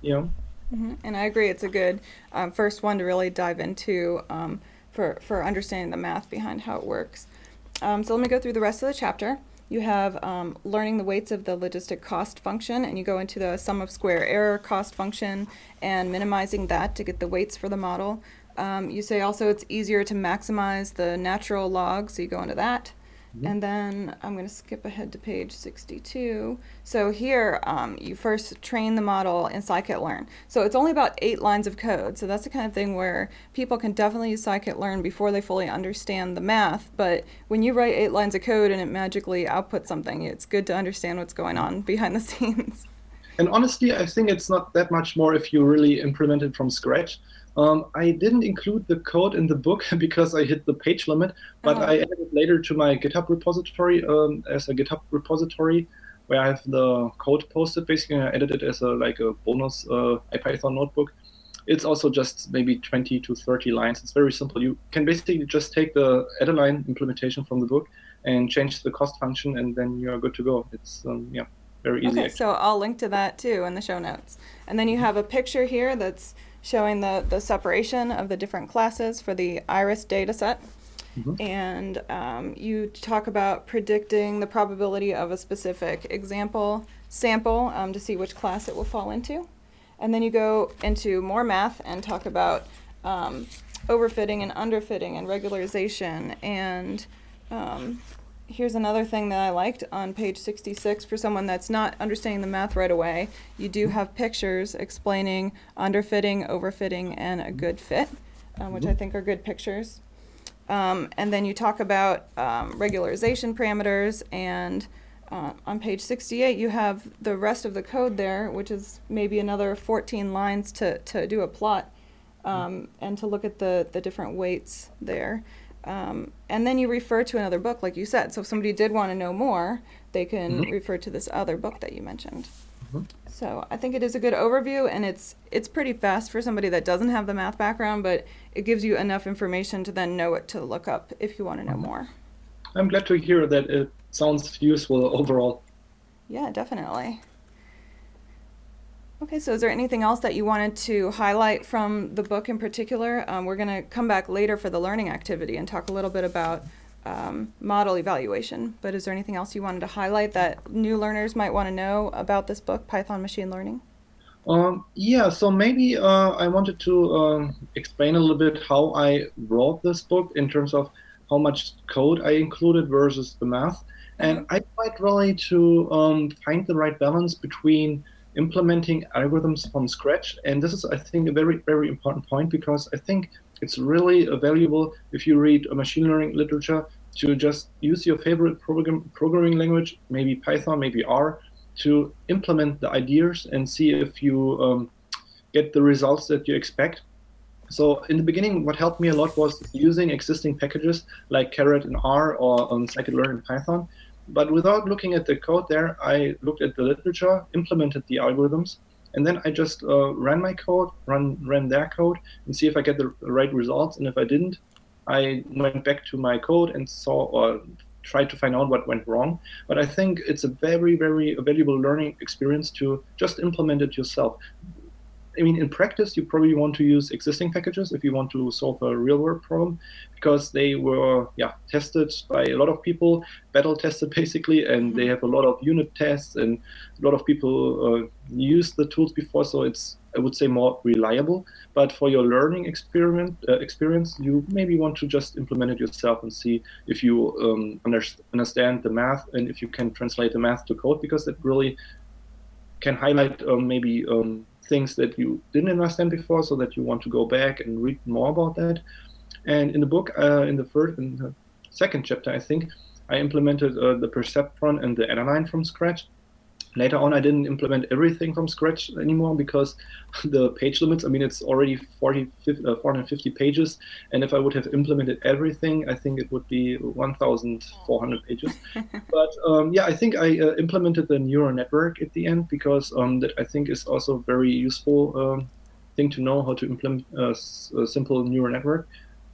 Yeah. Mm-hmm. And I agree, it's a good um, first one to really dive into um, for, for understanding the math behind how it works. Um, so let me go through the rest of the chapter. You have um, learning the weights of the logistic cost function, and you go into the sum of square error cost function and minimizing that to get the weights for the model. Um, you say also it's easier to maximize the natural log, so you go into that. Mm-hmm. And then I'm going to skip ahead to page 62. So here, um, you first train the model in scikit-learn. So it's only about eight lines of code. So that's the kind of thing where people can definitely use scikit-learn before they fully understand the math. But when you write eight lines of code and it magically outputs something, it's good to understand what's going on behind the scenes. And honestly, I think it's not that much more if you really implement it from scratch. Um, I didn't include the code in the book because I hit the page limit, but oh. I added it later to my GitHub repository um, as a GitHub repository where I have the code posted. Basically, I edited it as a like a bonus uh, IPython notebook. It's also just maybe 20 to 30 lines. It's very simple. You can basically just take the Adaline implementation from the book and change the cost function, and then you're good to go. It's um, yeah, very easy. Okay, so I'll link to that too in the show notes. And then you have a picture here that's showing the, the separation of the different classes for the iris data set. Mm-hmm. And um, you talk about predicting the probability of a specific example sample um, to see which class it will fall into. And then you go into more math and talk about um, overfitting and underfitting and regularization and um, here's another thing that I liked on page 66 for someone that's not understanding the math right away. You do have pictures explaining underfitting, overfitting, and a good fit, um, which I mm-hmm. think are good pictures. Um, and then you talk about um, regularization parameters, and uh, on page 68, you have the rest of the code there, which is maybe another 14 lines to, to do a plot um, and to look at the, the different weights there. Um, and then you refer to another book, like you said. So if somebody did want to know more, they can mm-hmm. refer to this other book that you mentioned. Mm-hmm. So I think it is a good overview, and it's it's pretty fast for somebody that doesn't have the math background, but it gives you enough information to then know what to look up if you want to know mm-hmm. more. I'm glad to hear that it sounds useful overall. Yeah, definitely. Okay, so is there anything else that you wanted to highlight from the book in particular? Um, we're going to come back later for the learning activity and talk a little bit about um, model evaluation. But is there anything else you wanted to highlight that new learners might want to know about this book, Python Machine Learning? Um, yeah, so maybe uh, I wanted to um, explain a little bit how I wrote this book in terms of how much code I included versus the math. And mm-hmm. I tried really to um, find the right balance between implementing algorithms from scratch. And this is, I think, a very, very important point because I think it's really valuable if you read a machine learning literature to just use your favorite program, programming language, maybe Python, maybe R, to implement the ideas and see if you um, get the results that you expect. So in the beginning, what helped me a lot was using existing packages like caret in R or um, scikit-learn in Python but without looking at the code there, I looked at the literature, implemented the algorithms, and then I just uh, ran my code, run ran their code, and see if I get the right results. And if I didn't, I went back to my code and saw or tried to find out what went wrong. But I think it's a very, very valuable learning experience to just implement it yourself. I mean, in practice, you probably want to use existing packages if you want to solve a real world problem because they were, yeah, tested by a lot of people, battle tested basically, and they have a lot of unit tests and a lot of people uh, use the tools before, so it's I would say more reliable. But for your learning experiment uh, experience, you maybe want to just implement it yourself and see if you um, understand the math and if you can translate the math to code because it really can highlight um, maybe um, things that you didn't understand before, so that you want to go back and read more about that. And in the book, uh, in the first, in the second chapter, I think I implemented uh, the perceptron and the Adaline from scratch later on i didn't implement everything from scratch anymore because the page limits i mean it's already 40 50, uh, 450 pages. And if i would have implemented everything i think it would be 1400 pages. But um, yeah i think i uh, implemented the neural network at the end because um, that i think is also very useful um, thing to know how to implement a, a simple neural network.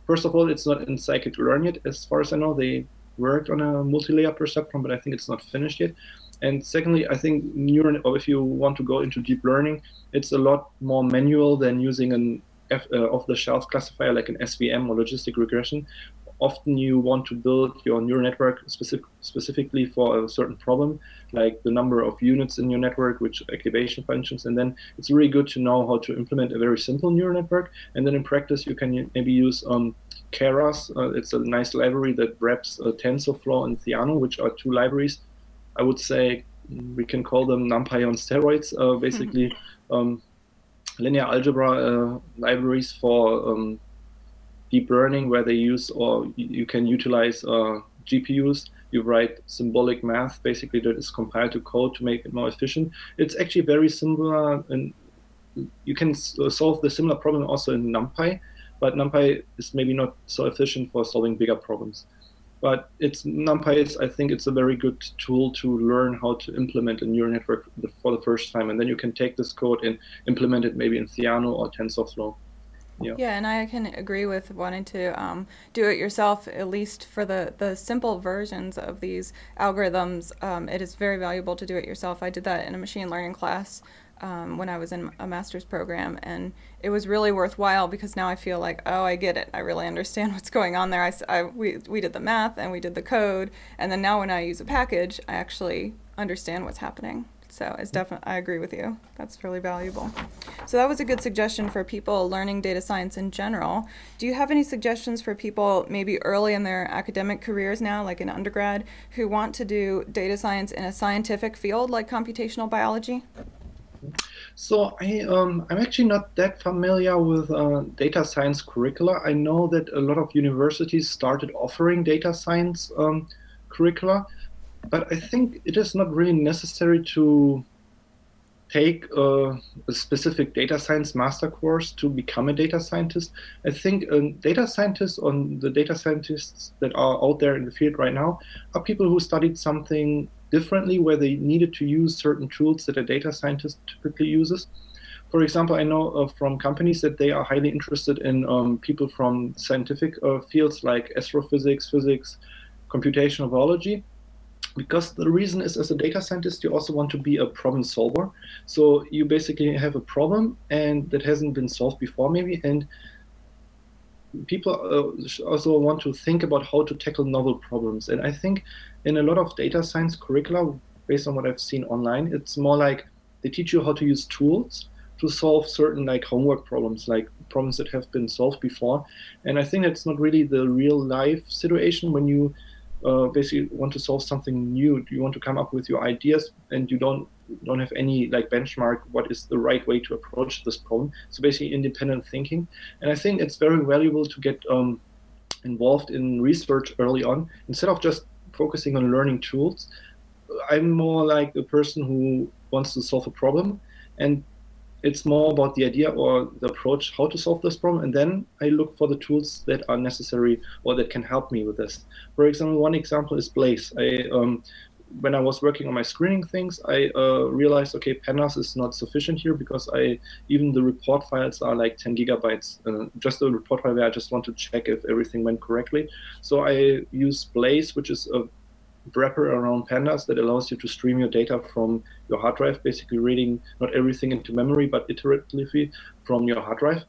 First of all it's not in scikit-learn yet as far as i know. They worked on a multi-layer perceptron but i think it's not finished yet and secondly, I think neural, or if you want to go into deep learning, it's a lot more manual than using an F, uh, off-the-shelf classifier like an SVM or logistic regression. Often you want to build your neural network specific, specifically for a certain problem, like the number of units in your network, which activation functions, and then it's really good to know how to implement a very simple neural network. And then in practice, you can maybe use um, Keras. Uh, it's a nice library that wraps uh, TensorFlow and Theano, which are two libraries I would say we can call them NumPy on steroids, uh, basically mm-hmm. um, linear algebra uh, libraries for um, deep learning where they use or you can utilize uh, GPUs. You write symbolic math basically that is compiled to code to make it more efficient. It's actually very similar and you can solve the similar problem also in NumPy, but NumPy is maybe not so efficient for solving bigger problems but it's NumPy I think it's a very good tool to learn how to implement a neural network for the first time, and then you can take this code and implement it maybe in Theano or TensorFlow. Yeah. yeah, and I can agree with wanting to um, do it yourself, at least for the, the simple versions of these algorithms. Um, it is very valuable to do it yourself. I did that in a machine learning class um, when I was in a master's program, and it was really worthwhile because now I feel like, oh, I get it. I really understand what's going on there. I, I, we, we did the math and we did the code, and then now when I use a package, I actually understand what's happening. So it's definitely, I agree with you. That's really valuable. So that was a good suggestion for people learning data science in general. Do you have any suggestions for people maybe early in their academic careers now, like in undergrad, who want to do data science in a scientific field like computational biology? So I um, I'm actually not that familiar with uh, data science curricula. I know that a lot of universities started offering data science um, curricula, but I think it is not really necessary to take a, a, specific data science master course to become a data scientist. I think a data scientists on the data scientists that are out there in the field right now are people who studied something differently where they needed to use certain tools that a data scientist typically uses. For example, I know uh, from companies that they are highly interested in um, people from scientific uh, fields like astrophysics, physics, computational biology, because the reason is as a data scientist you also want to be a problem solver so you basically have a problem and that hasn't been solved before maybe and people uh, also want to think about how to tackle novel problems. And I think in a lot of data science curricula, based on what I've seen online, it's more like they teach you how to use tools to solve certain like homework problems, like problems that have been solved before. And I think that's not really the real life situation when you uh, basically want to solve something new. You want to come up with your ideas, and you don't don't have any like benchmark what is the right way to approach this problem. So basically, independent thinking, and I think it's very valuable to get um, involved in research early on. Instead of just focusing on learning tools. I'm more like a person who wants to solve a problem, and it's more about the idea or the approach how to solve this problem. And then i look for the tools that are necessary or that can help me with this. For example one example is blaze. I um, when i was working on my screening things i uh, realized okay pandas is not sufficient here because i even the report files are like 10 gigabytes uh, just a report file where i just want to check if everything went correctly so i use blaze which is a wrapper around pandas that allows you to stream your data from your hard drive, basically reading not everything into memory, but iteratively from your hard drive.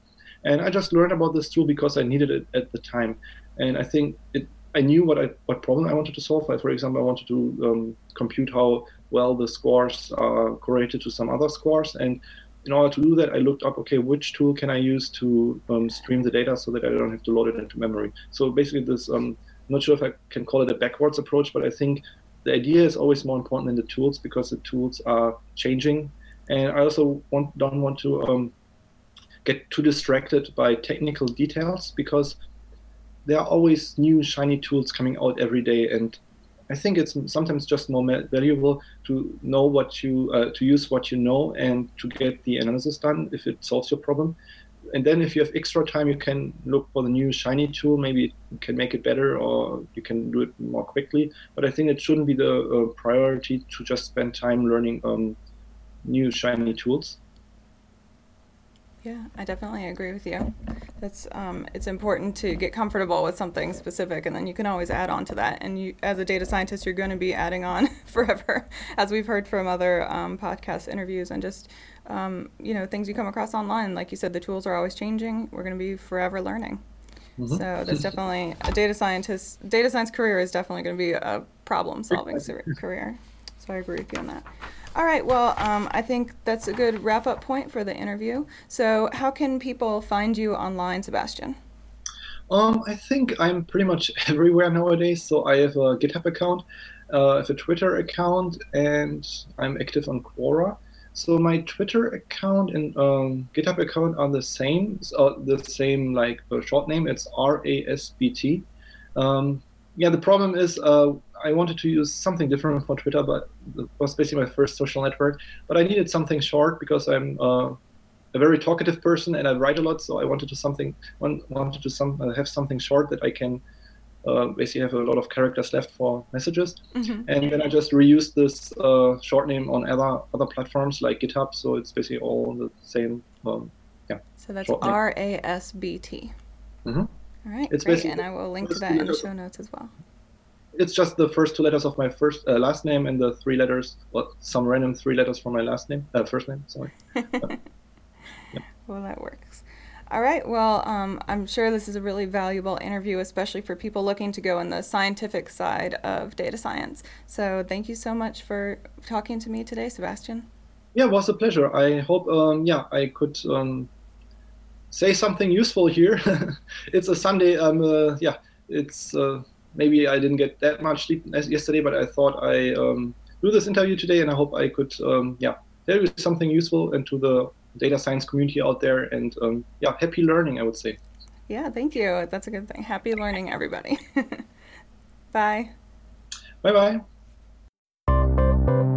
And I just learned about this tool because I needed it at the time. And I think it, I knew what I, what problem I wanted to solve. Like for example, I wanted to um, compute how well the scores are correlated to some other scores. And in order to do that, I looked up, okay, which tool can I use to um, stream the data so that I don't have to load it into memory? So basically, this um, I'm not sure if I can call it a backwards approach, but I think the idea is always more important than the tools because the tools are changing. And I also want, don't want to um, get too distracted by technical details because there are always new shiny tools coming out every day. And I think it's sometimes just more valuable to know what you, uh, to use what you know and to get the analysis done if it solves your problem and then if you have extra time, you can look for the new shiny tool. Maybe you can make it better, or you can do it more quickly. But I think it shouldn't be the uh, priority to just spend time learning um, new shiny tools. Yeah, I definitely agree with you. That's um, it's important to get comfortable with something specific, and then you can always add on to that. And you, as a data scientist, you're going to be adding on forever, as we've heard from other um, podcast interviews, and just um, you know things you come across online. Like you said, the tools are always changing. We're going to be forever learning. Mm-hmm. So that's definitely a data scientist. Data science career is definitely going to be a problem-solving career. So I agree with you on that. All right. Well, um, I think that's a good wrap up point for the interview. So, how can people find you online, Sebastian? Um, I think I'm pretty much everywhere nowadays. So, I have a GitHub account, uh, I have a Twitter account, and I'm active on Quora. So, my Twitter account and um, GitHub account are the same, uh, the same like uh, short name. It's R A S B T. Um, yeah, the problem is uh, I wanted to use something different for Twitter, but it was basically my first social network. But I needed something short because I'm uh, a very talkative person and I write a lot. So I wanted to something wanted to some uh, have something short that I can uh, basically have a lot of characters left for messages. Mm-hmm. And then I just reused this uh, short name on other other platforms like GitHub. So it's basically all the same. Um, yeah. So that's R A S B T. Mm-hmm. All right, it's great, and I will link to that in the show notes as well it's just the first two letters of my first uh, last name and the three letters, well, some random three letters for my last name, uh, first name. Sorry. yeah. Well, that works. All right. Well, um, I'm sure this is a really valuable interview, especially for people looking to go in the scientific side of data science. So, thank you so much for talking to me today, Sebastian. Yeah, it was a pleasure. I hope, um, yeah, I could um, say something useful here. it's a Sunday. Um, uh, yeah, it's. Uh, maybe I didn't get that much sleep yesterday, but I thought I um, do this interview today, and I hope I could, um, yeah, tell you something useful and to the data science community out there, and um, yeah, happy learning, I would say. Yeah, thank you. That's a good thing. Happy learning, everybody. bye. Bye bye.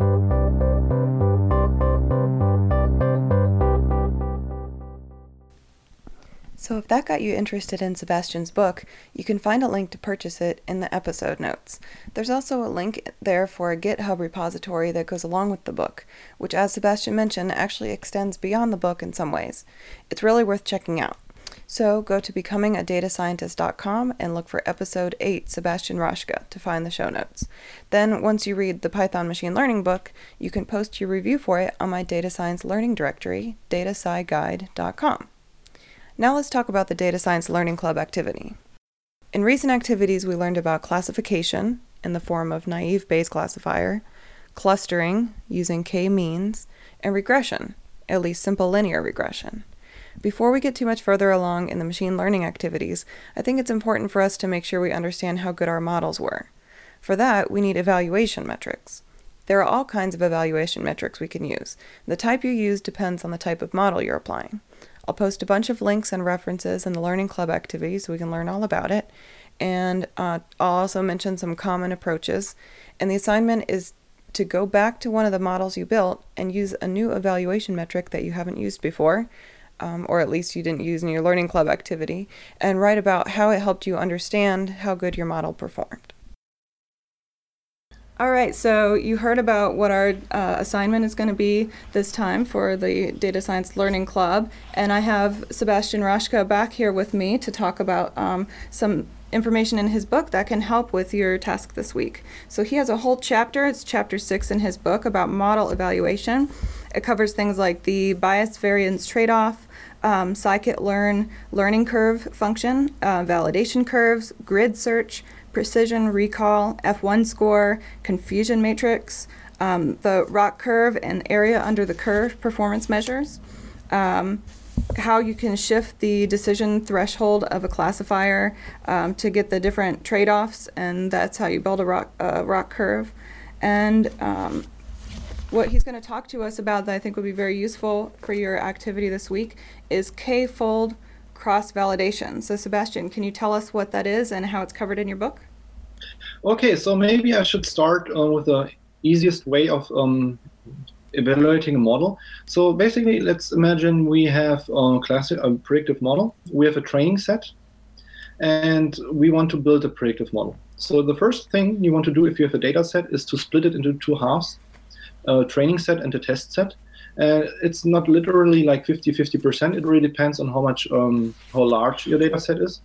So, if that got you interested in Sebastian's book, you can find a link to purchase it in the episode notes. There's also a link there for a GitHub repository that goes along with the book, which, as Sebastian mentioned, actually extends beyond the book in some ways. It's really worth checking out. So, go to becomingadata-scientist.com and look for episode 8, Sebastian Raschka, to find the show notes. Then, once you read the Python machine learning book, you can post your review for it on my data science learning directory, datasciguide.com. Now let's talk about the Data Science Learning Club activity. In recent activities, we learned about classification in the form of naive Bayes classifier, clustering using k-means, and regression, at least simple linear regression. Before we get too much further along in the machine learning activities, I think it's important for us to make sure we understand how good our models were. For that, we need evaluation metrics. There are all kinds of evaluation metrics we can use. The type you use depends on the type of model you're applying. I'll post a bunch of links and references in the Learning Club activity so we can learn all about it. And uh, I'll also mention some common approaches. And the assignment is to go back to one of the models you built and use a new evaluation metric that you haven't used before, um, or at least you didn't use in your Learning Club activity, and write about how it helped you understand how good your model performed. All right, so you heard about what our uh, assignment is going to be this time for the Data Science Learning Club, and I have Sebastian Raschka back here with me to talk about um, some information in his book that can help with your task this week. So he has a whole chapter, it's chapter six in his book about model evaluation. It covers things like the bias variance trade off, um, scikit learn learning curve function, uh, validation curves, grid search, precision recall, F1 score, confusion matrix, um, the ROC curve and area under the curve performance measures. Um, how you can shift the decision threshold of a classifier um, to get the different trade-offs, and that's how you build a ROC, uh, ROC curve. And um, what he's going to talk to us about that I think would be very useful for your activity this week is k-fold cross-validation. So Sebastian, can you tell us what that is and how it's covered in your book? Okay, so maybe I should start uh, with the easiest way of um, evaluating a model. So basically, let's imagine we have a classic a predictive model. We have a training set, and we want to build a predictive model. So the first thing you want to do if you have a data set is to split it into two halves, a training set and a test set. Uh, it's not literally like 50-50%. It really depends on how much, um, how large your data set is.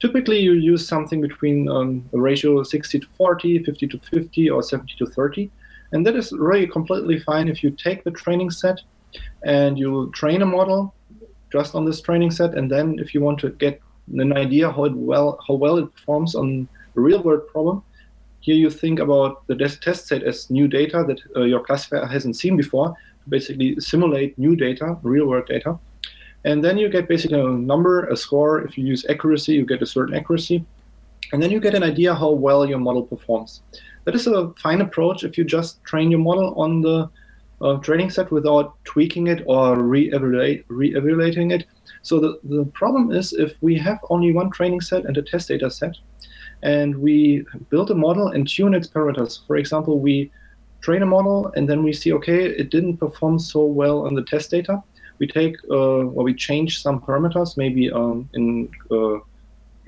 Typically, you use something between um, a ratio 60 to 40, 50 to 50, or 70 to 30. And that is really completely fine if you take the training set and you train a model just on this training set, and then if you want to get an idea how well how well it performs on a real world problem, here you think about the test set as new data that uh, your classifier hasn't seen before basically simulate new data, real world data. And then you get basically a number, a score. If you use accuracy, you get a certain accuracy. And then you get an idea how well your model performs. That is a fine approach if you just train your model on the uh, training set without tweaking it or re-evaluate, re-evaluating it. So the, the problem is if we have only one training set and a test data set, and we build a model and tune its parameters. For example, we train a model and then we see, okay, it didn't perform so well on the test data. We take uh, or we change some parameters, maybe um, in uh,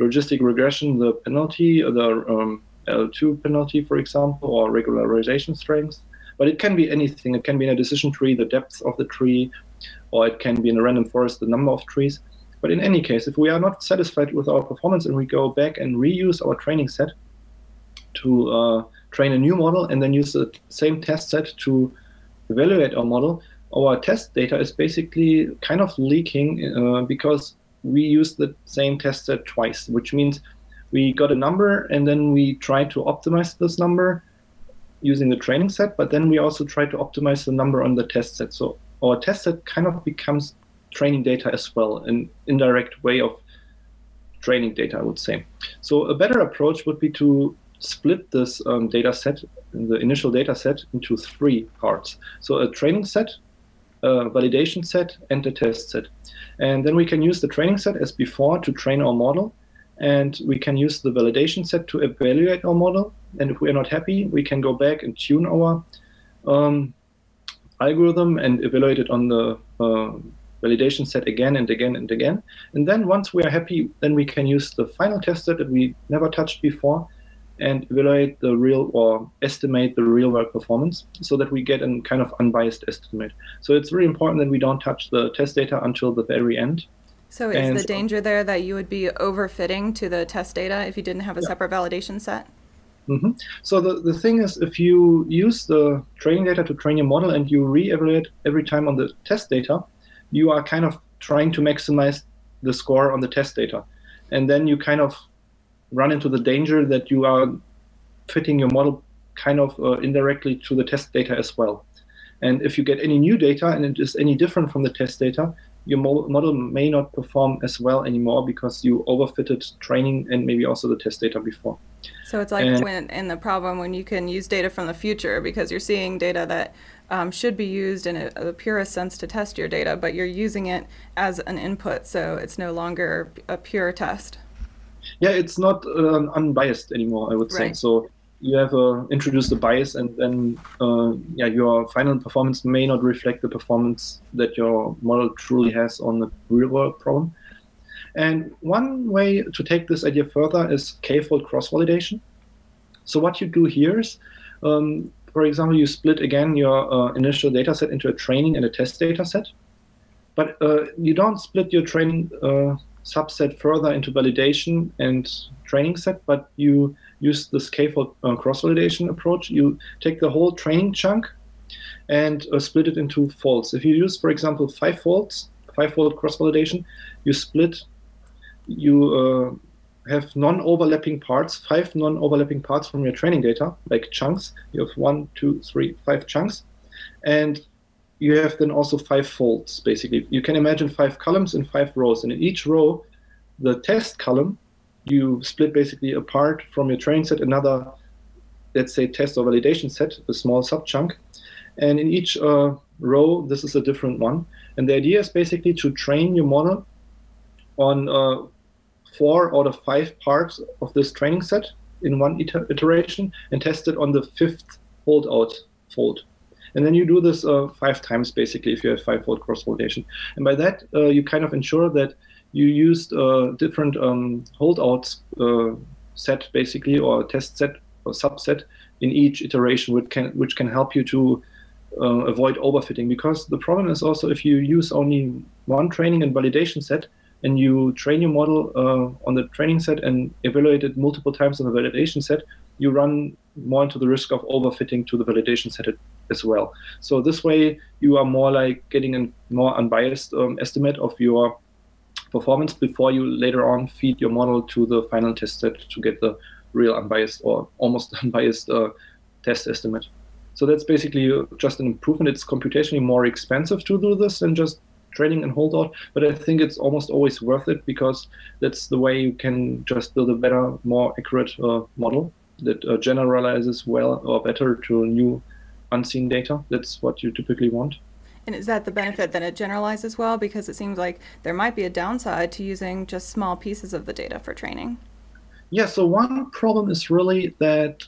logistic regression, the penalty, the um, L2 penalty, for example, or regularization strength. But it can be anything. It can be in a decision tree, the depth of the tree, or it can be in a random forest, the number of trees. But in any case, if we are not satisfied with our performance and we go back and reuse our training set to uh, train a new model and then use the same test set to evaluate our model, our test data is basically kind of leaking uh, because we use the same test set twice, which means we got a number and then we try to optimize this number using the training set, but then we also try to optimize the number on the test set. So our test set kind of becomes training data as well, an indirect way of training data, I would say. So a better approach would be to split this um, data set, the initial data set, into three parts. So a training set, a validation set, and a test set. And then we can use the training set as before to train our model and we can use the validation set to evaluate our model. And if we are not happy, we can go back and tune our um, algorithm and evaluate it on the uh, validation set again and again and again. And then once we are happy, then we can use the final test set that we never touched before and evaluate the real or estimate the real world performance so that we get a kind of unbiased estimate. So it's really important that we don't touch the test data until the very end so is and the danger there that you would be overfitting to the test data if you didn't have a yeah. separate validation set? Mm-hmm. So the, the thing is, if you use the training data to train your model and you re-evaluate every time on the test data, you are kind of trying to maximize the score on the test data. And then you kind of run into the danger that you are fitting your model kind of uh, indirectly to the test data as well. And if you get any new data and it is any different from the test data, your model may not perform as well anymore because you overfitted training and maybe also the test data before. So it's like and, when in the problem when you can use data from the future because you're seeing data that um, should be used in a, a, purest sense to test your data, but you're using it as an input, so it's no longer a pure test. Yeah, it's not um, unbiased anymore. I would say so you have uh, introduced a bias, and then uh, yeah, your final performance may not reflect the performance that your model truly has on the real world problem. And one way to take this idea further is k-fold cross-validation. So what you do here is, um, for example, you split again your uh, initial data set into a training and a test data set, but uh, you don't split your training uh, subset further into validation and training set, but you use the k-fold uh, cross-validation approach. You take the whole training chunk and uh, split it into folds. If you use, for example, five folds, five-fold cross-validation, you split, you uh, have non-overlapping parts, five non-overlapping parts from your training data, like chunks. You have one, two, three, five chunks, and you have then also five folds. Basically, you can imagine five columns and five rows, and in each row, the test column, you split basically apart from your training set another, let's say, test or validation set, a small sub chunk, and in each uh, row, this is a different one. And the idea is basically to train your model on uh, four out of five parts of this training set in one iter- iteration and test it on the fifth holdout fold. And then you do this uh, five times basically if you have five fold cross validation. And by that, uh, you kind of ensure that you used uh, different um, holdouts uh, set basically or test set or subset in each iteration, which can which can help you to uh, avoid overfitting because the problem is also if you use only one training and validation set and you train your model uh, on the training set and evaluate it multiple times on the validation set, you run more into the risk of overfitting to the validation set as well. So this way, you are more like getting a more unbiased um, estimate of your performance before you later on feed your model to the final test set to get the real unbiased or almost unbiased uh, test estimate. So that's basically just an improvement. It's computationally more expensive to do this than just training and holdout, but I think it's almost always worth it because that's the way you can just build a better, more accurate uh, model that uh, generalizes well or better to new unseen data. That's what you typically want. And is that the benefit that it generalizes well? Because it seems like there might be a downside to using just small pieces of the data for training. Yeah, so one problem is really that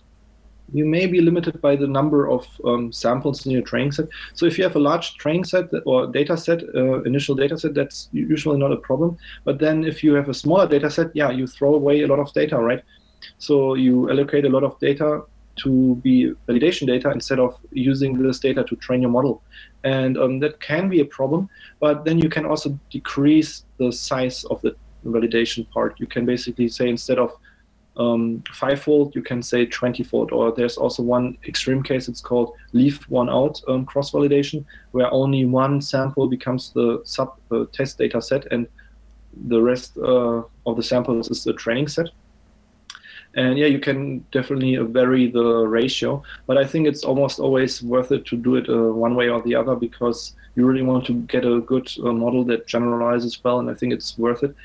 you may be limited by the number of um, samples in your training set. So if you have a large training set or data set, uh, initial data set, that's usually not a problem. But then if you have a smaller data set, yeah, you throw away a lot of data, right? So you allocate a lot of data to be validation data instead of using this data to train your model. And um, that can be a problem, but then you can also decrease the size of the validation part. You can basically say instead of um, five-fold, you can say 20-fold. Or there's also one extreme case, it's called leave one out um, cross-validation, where only one sample becomes the sub uh, test data set and the rest uh, of the samples is the training set. And yeah, you can definitely vary the ratio, but I think it's almost always worth it to do it uh, one way or the other because you really want to get a good uh, model that generalizes well, and I think it's worth it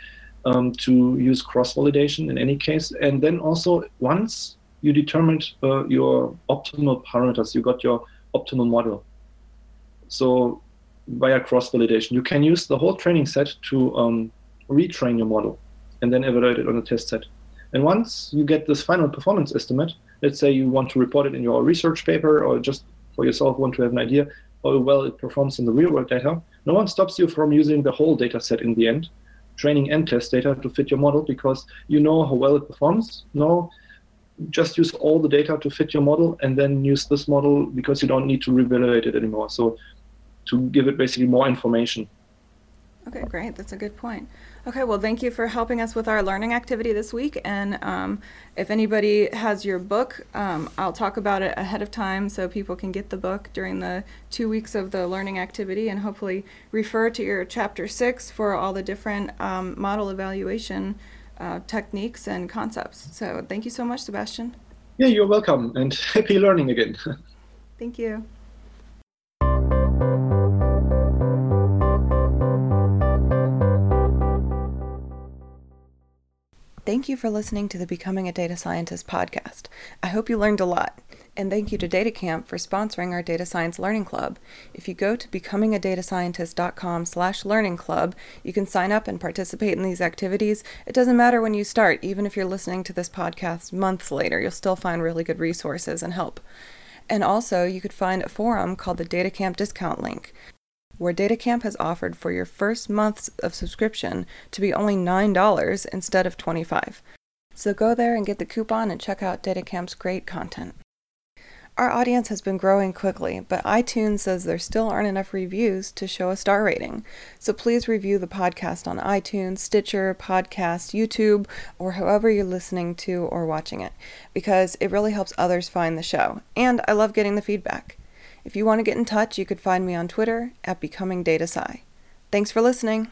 um, to use cross validation in any case. And then also, once you determined uh, your optimal parameters, you got your optimal model. So, via cross validation, you can use the whole training set to um, retrain your model and then evaluate it on a test set. And once you get this final performance estimate, let's say you want to report it in your research paper or just for yourself want to have an idea how well it performs in the real world data, no one stops you from using the whole data set in the end training and test data to fit your model because you know how well it performs. No, just use all the data to fit your model and then use this model because you don't need to reevaluate it anymore. So to give it basically more information. Okay, great. That's a good point. Okay, well, thank you for helping us with our learning activity this week. And um, if anybody has your book, um, I'll talk about it ahead of time so people can get the book during the two weeks of the learning activity and hopefully refer to your chapter six for all the different um, model evaluation uh, techniques and concepts. So thank you so much, Sebastian. Yeah, you're welcome and happy learning again. thank you. Thank you for listening to the Becoming a Data Scientist podcast. I hope you learned a lot. And thank you to DataCamp for sponsoring our Data Science Learning Club. If you go to becomingadatascientist.com slash learning club, you can sign up and participate in these activities. It doesn't matter when you start, even if you're listening to this podcast months later, you'll still find really good resources and help. And also, you could find a forum called the DataCamp Discount Link where DataCamp has offered for your first months of subscription to be only $9 instead of 25 So go there and get the coupon and check out DataCamp's great content. Our audience has been growing quickly, but iTunes says there still aren't enough reviews to show a star rating. So please review the podcast on iTunes, Stitcher, Podcast, YouTube, or however you're listening to or watching it, because it really helps others find the show. And I love getting the feedback. If you want to get in touch, you could find me on Twitter at Becoming Data Sci. Thanks for listening.